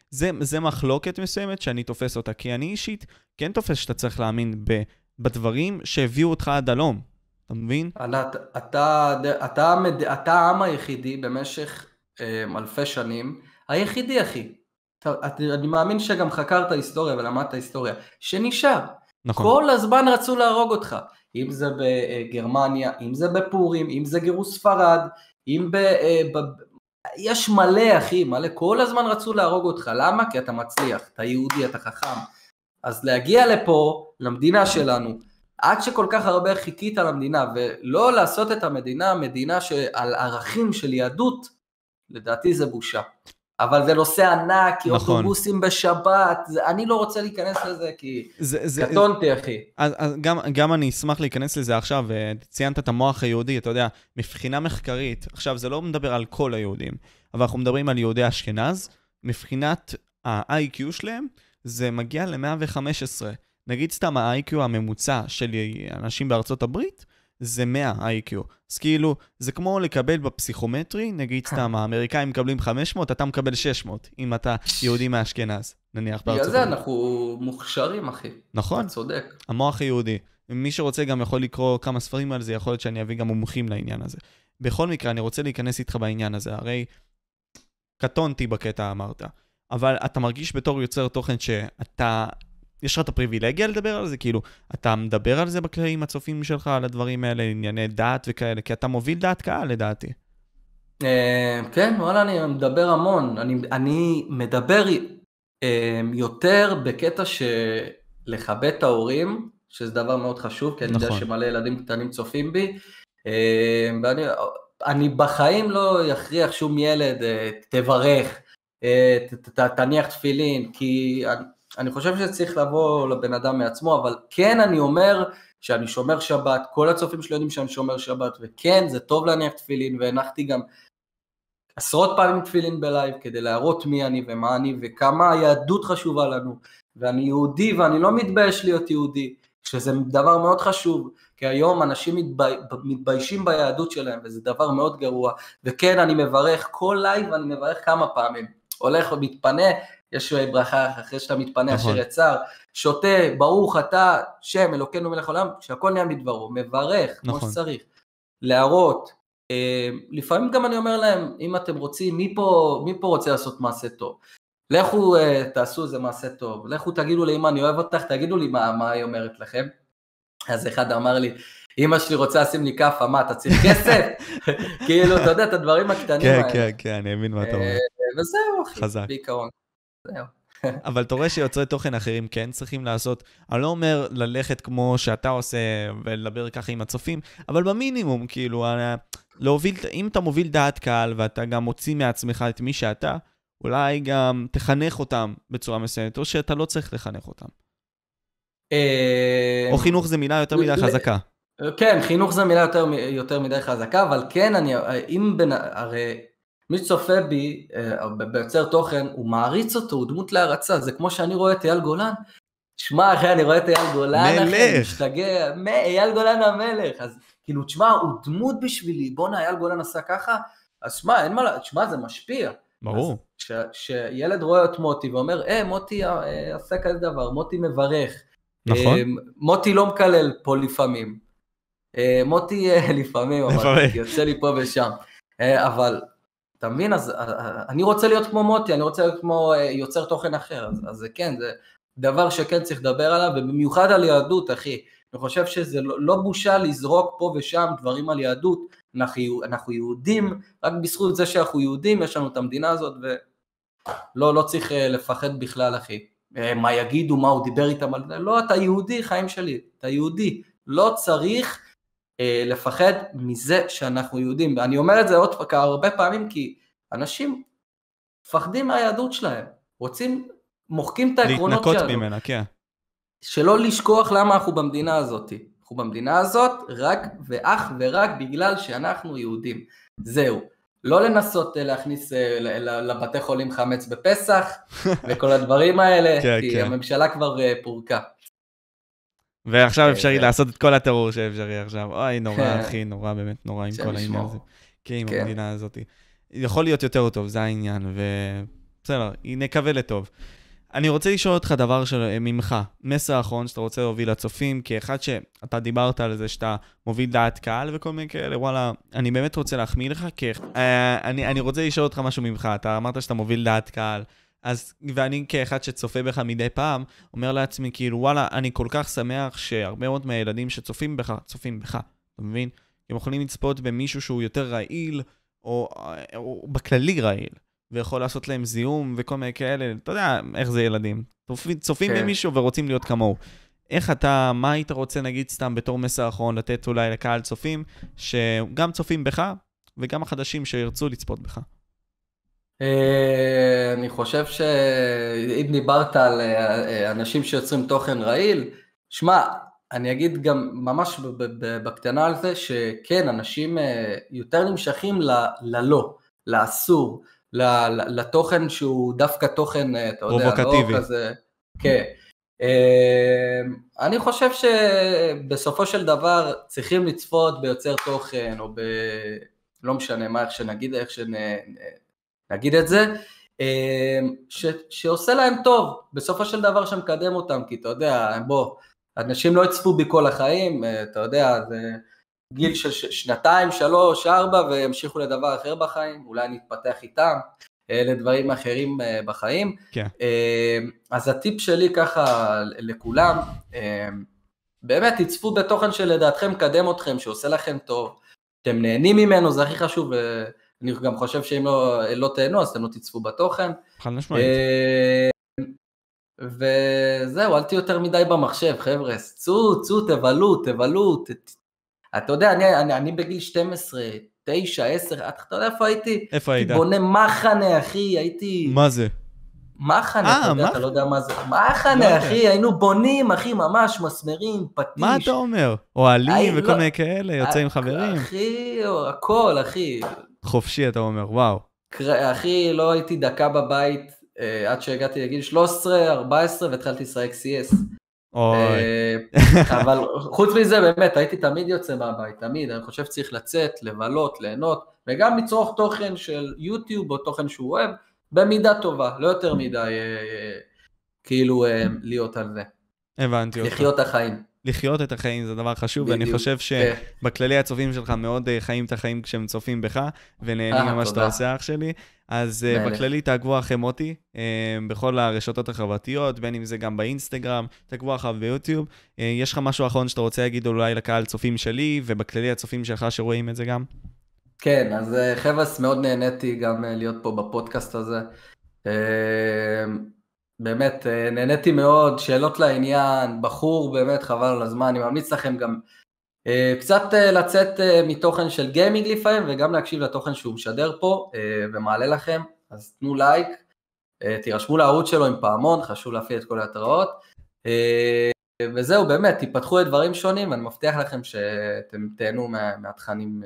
זה, זה מחלוקת מסוימת שאני תופס אותה, כי אני אישית כן תופס שאתה צריך להאמין ב, בדברים שהביאו אותך עד הלום. אתה מבין? ענת, אתה, אתה, אתה, אתה העם היחידי במשך אה, אלפי שנים, היחידי אחי. אתה, אני מאמין שגם חקרת היסטוריה ולמדת היסטוריה, שנשאר. נכון. כל הזמן רצו להרוג אותך. אם זה בגרמניה, אם זה בפורים, אם זה גירוש ספרד, אם ב... אה, ב יש מלא אחי, מלא, כל הזמן רצו להרוג אותך, למה? כי אתה מצליח, אתה יהודי, אתה חכם. אז להגיע לפה, למדינה שלנו, עד שכל כך הרבה חיכית למדינה, ולא לעשות את המדינה מדינה שעל ערכים של יהדות, לדעתי זה בושה. אבל זה נושא ענק, כי נכון. אוטובוסים בשבת, זה, אני לא רוצה להיכנס לזה כי זה, זה, קטונתי אחי. אז, אז גם, גם אני אשמח להיכנס לזה עכשיו, ציינת את המוח היהודי, אתה יודע, מבחינה מחקרית, עכשיו זה לא מדבר על כל היהודים, אבל אנחנו מדברים על יהודי אשכנז, מבחינת ה-IQ שלהם, זה מגיע ל-115. נגיד סתם ה-IQ הממוצע של אנשים בארצות הברית, זה 100 IQ. אז כאילו, זה כמו לקבל בפסיכומטרי, נגיד סתם, האמריקאים מקבלים 500, אתה מקבל 600, אם אתה יהודי מאשכנז, נניח בארצות הברית. בגלל זה אנחנו מוכשרים, אחי. נכון. אתה צודק. המוח היהודי. מי שרוצה גם יכול לקרוא כמה ספרים על זה, יכול להיות שאני אביא גם מומחים לעניין הזה. בכל מקרה, אני רוצה להיכנס איתך בעניין הזה, הרי קטונתי בקטע אמרת, אבל אתה מרגיש בתור יוצר תוכן שאתה יש לך את הפריבילגיה לדבר על זה? כאילו, אתה מדבר על זה בכללי עם הצופים שלך, על הדברים האלה, ענייני דת וכאלה? כי אתה מוביל דעת קהל, לדעתי. אה, כן, וואלה, אני מדבר המון. אני, אני מדבר אה, יותר בקטע של לכבד את ההורים, שזה דבר מאוד חשוב, כי אני נכון. יודע שמלא ילדים קטנים צופים בי. אה, ואני אני בחיים לא יכריח שום ילד, תברך, תניח תפילין, כי... אני חושב שצריך לבוא לבן אדם מעצמו, אבל כן אני אומר שאני שומר שבת, כל הצופים שלי יודעים שאני שומר שבת, וכן, זה טוב להניח תפילין, והנחתי גם עשרות פעמים תפילין בלייב כדי להראות מי אני ומה אני וכמה היהדות חשובה לנו ואני יהודי ואני לא מתבייש להיות יהודי שזה דבר מאוד חשוב כי היום אנשים מתבי... מתביישים ביהדות שלהם וזה דבר מאוד גרוע וכן אני מברך כל לייב אני מברך כמה פעמים הולך ומתפנה יש ברכה אחרי שאתה מתפנה נכון. אשר יצר שותה ברוך אתה שם אלוקינו מלך העולם שהכל נהיה מדברו מברך כמו נכון. שצריך להראות אה, לפעמים גם אני אומר להם, אם אתם רוצים, מי פה, מי פה רוצה לעשות מעשה טוב? לכו אה, תעשו איזה מעשה טוב, לכו תגידו לאמא אני אוהב אותך, תגידו לי מה, מה היא אומרת לכם. אז אחד אמר לי, אמא שלי רוצה לשים לי כאפה, מה אתה צריך כסף? [LAUGHS] כאילו, אתה יודע, את הדברים הקטנים כן, האלה. כן, כן, אני מבין מה אתה אומר. אה, וזהו, אחי. בעיקרון. זהו. אבל אתה רואה שיוצרי תוכן אחרים כן צריכים לעשות, אני לא אומר ללכת כמו שאתה עושה ולדבר ככה עם הצופים, אבל במינימום, כאילו, אה, להוביל, אם אתה מוביל דעת קהל ואתה גם מוציא מעצמך את מי שאתה, אולי גם תחנך אותם בצורה מסוימת, או שאתה לא צריך לחנך אותם. אה, או חינוך זה מילה יותר מדי חזקה. כן, חינוך זה מילה יותר, יותר מדי חזקה, אבל כן, אני, אם בין, הרי מי שצופה בי אה, ביוצר תוכן, הוא מעריץ אותו, הוא דמות להערצה, זה כמו שאני רואה את אייל גולן. שמע אחי, אני רואה את אייל גולן, אחי, אני מלך. משתגע, מ- אייל גולן המלך, אז כאילו, תשמע, הוא דמות בשבילי, בואנה, אייל גולן עשה ככה, אז שמע, אין מה, תשמע, זה משפיע. ברור. כשילד רואה את מוטי ואומר, אה, מוטי אה, עשה כזה דבר, מוטי מברך, נכון? אה, מוטי לא מקלל פה לפעמים. מוטי [LAUGHS] לפעמים, אבל. יוצא לי פה ושם. אבל, אתה מבין? אז אה, אה, אני רוצה להיות כמו מוטי, אני רוצה להיות כמו אה, יוצר תוכן אחר. אז, אז זה כן, זה דבר שכן צריך לדבר עליו, ובמיוחד על יהדות, אחי. אני חושב שזה לא, לא בושה לזרוק פה ושם דברים על יהדות. אנחנו, יהודים, רק בזכות זה שאנחנו יהודים, יש לנו את המדינה הזאת, ולא לא צריך אה, לפחד בכלל, אחי. אה, מה יגידו, מה הוא דיבר איתם על זה, לא, אתה יהודי, חיים שלי, אתה יהודי. לא צריך אה, לפחד מזה שאנחנו יהודים. ואני אומר את זה עוד פעם, הרבה פעמים, כי אנשים מפחדים מהיהדות שלהם, רוצים, מוחקים את העקרונות להתנקות שלנו. ממנה, כן. שלא לשכוח למה אנחנו במדינה הזאת. אנחנו במדינה הזאת רק ואך ורק בגלל שאנחנו יהודים. זהו. לא לנסות אה, להכניס אה, לבתי חולים חמץ בפסח [LAUGHS] וכל הדברים האלה, כן, כי כן. הממשלה כבר אה, פורקה. ועכשיו אה, אפשרי זה- לעשות את כל הטרור שאפשרי עכשיו. אוי, נורא, כן. אחי, נורא, באמת נורא עם כל העניין. הזה. כן, עם כן. המדינה הזאת. יכול להיות יותר טוב, זה העניין, ובסדר, נקווה לטוב. אני רוצה לשאול אותך דבר של... ממך, מסר אחרון שאתה רוצה להוביל לצופים, כאחד שאתה דיברת על זה שאתה מוביל דעת קהל וכל מיני כאלה, וואלה, אני באמת רוצה להחמיא לך, כי אה, אני, אני רוצה לשאול אותך משהו ממך, אתה אמרת שאתה מוביל דעת קהל, אז, ואני כאחד שצופה בך מדי פעם, אומר לעצמי, כאילו, וואלה, אני כל כך שמח שהרבה מאוד מהילדים שצופים בך, צופים בך, אתה מבין? הם יכולים לצפות במישהו שהוא יותר רעיל, או, או בכללי רעיל, ויכול לעשות להם זיהום וכל מיני כאלה, אתה יודע איך זה ילדים. צופים, צופים כן. במישהו ורוצים להיות כמוהו. איך אתה, מה היית רוצה, נגיד, סתם בתור מסר אחרון, לתת אולי לקהל צופים, שגם צופים בך, וגם החדשים שירצו לצפות בך. אה, אני חושב שאם דיברת על אה, אה, אנשים שיוצרים תוכן רעיל, שמע, אני אגיד גם ממש בקטנה על זה, שכן, אנשים יותר נמשכים ל- ללא, לאסור, ל- לתוכן שהוא דווקא תוכן, אתה יודע. לא כזה, כן. אני חושב שבסופו של דבר צריכים לצפות ביוצר תוכן, או ב... לא משנה מה, איך שנגיד, איך שנגיד את זה, אה, ש, שעושה להם טוב, בסופו של דבר שמקדם אותם, כי אתה יודע, בוא, אנשים לא יצפו בי כל החיים, אה, אתה יודע, זה גיל של שנתיים, שלוש, ארבע, וימשיכו לדבר אחר בחיים, אולי אני אתפתח איתם אה, לדברים אחרים אה, בחיים. כן. אה, אז הטיפ שלי ככה לכולם, אה, באמת תצפו בתוכן שלדעתכם מקדם אתכם, שעושה לכם טוב, אתם נהנים ממנו, זה הכי חשוב, ואני גם חושב שאם לא, לא תהנו אז אתם לא תצפו בתוכן. חד משמעית. אה, וזהו, אל תהיו יותר מדי במחשב, חבר'ה, צאו, צאו, תבלו, תבלו. ת- אתה יודע, אני, אני, אני בגיל 12, 9, 10, אתה יודע איפה הייתי? איפה היית? בונה מחנה, אחי, הייתי... מה זה? מחנה, אה, אתה יודע, אתה לא יודע מה זה. לא מחנה, יודע. אחי, היינו בונים, אחי, ממש, מסמרים, פטיש. מה אתה אומר? אוהלים וכל לא. מיני כאלה, יוצא עם חברים? אחי, הכל, אחי. חופשי, אתה אומר, וואו. אחי, לא הייתי דקה בבית אה, עד שהגעתי לגיל 13, 14 והתחלתי לשחק CS. אוי, אה, אבל [LAUGHS] חוץ מזה, באמת, הייתי תמיד יוצא מהבית, תמיד. אני חושב שצריך לצאת, לבלות, ליהנות, וגם לצרוך תוכן של יוטיוב או תוכן שהוא אוהב, במידה טובה, לא יותר מדי, אה, אה, כאילו, אה, להיות על זה. הבנתי אותך. לחיות החיים. לחיות את החיים זה דבר חשוב, ואני בדיוק, חושב כן. שבכללי הצופים שלך מאוד אה, חיים את החיים כשהם צופים בך, ונהנים אה, ממה שאתה. עושה, אח שלי. אז אה, מלך. בכללי תעקבו אחרי מוטי, אה, בכל הרשתות החברתיות, בין אם זה גם באינסטגרם, תעקבו אחריו ביוטיוב. אה, יש לך משהו אחרון שאתה רוצה להגיד אולי לקהל צופים שלי, ובכללי הצופים שלך שרואים את זה גם? כן, אז אה, חבר'ס, מאוד נהניתי גם אה, להיות פה בפודקאסט הזה. באמת, אה, נהניתי מאוד, שאלות לעניין, בחור, באמת חבל על הזמן, אני ממליץ לכם גם אה, קצת אה, לצאת מתוכן של גיימינג לפעמים, וגם להקשיב לתוכן שהוא משדר פה ומעלה לכם, אז תנו לייק, תירשמו לערוץ שלו עם פעמון, חשוב להפעיל את כל ההתראות. וזהו, באמת, תיפתחו לדברים שונים, ואני מבטיח לכם שאתם תהנו מה, מהתכנים,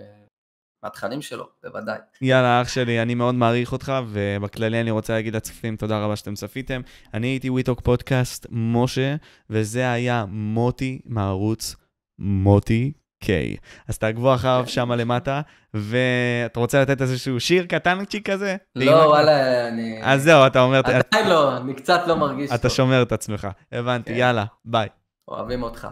מהתכנים שלו, בוודאי. יאללה, אח שלי, אני מאוד מעריך אותך, ובכללי אני רוצה להגיד לצופים תודה רבה שאתם צפיתם. אני הייתי וויטוק פודקאסט משה, וזה היה מוטי מערוץ מוטי קיי. אז תעקבו אחריו שם למטה, ואתה רוצה לתת איזשהו שיר קטנצ'יק כזה? לא? וואלה, אני... אז זהו, אתה אומר, עדיין לא, אני קצת לא מרגיש אתה טוב. שומר את עצמך. הבנתי, כן. יאללה, ביי. אוהבים אותך.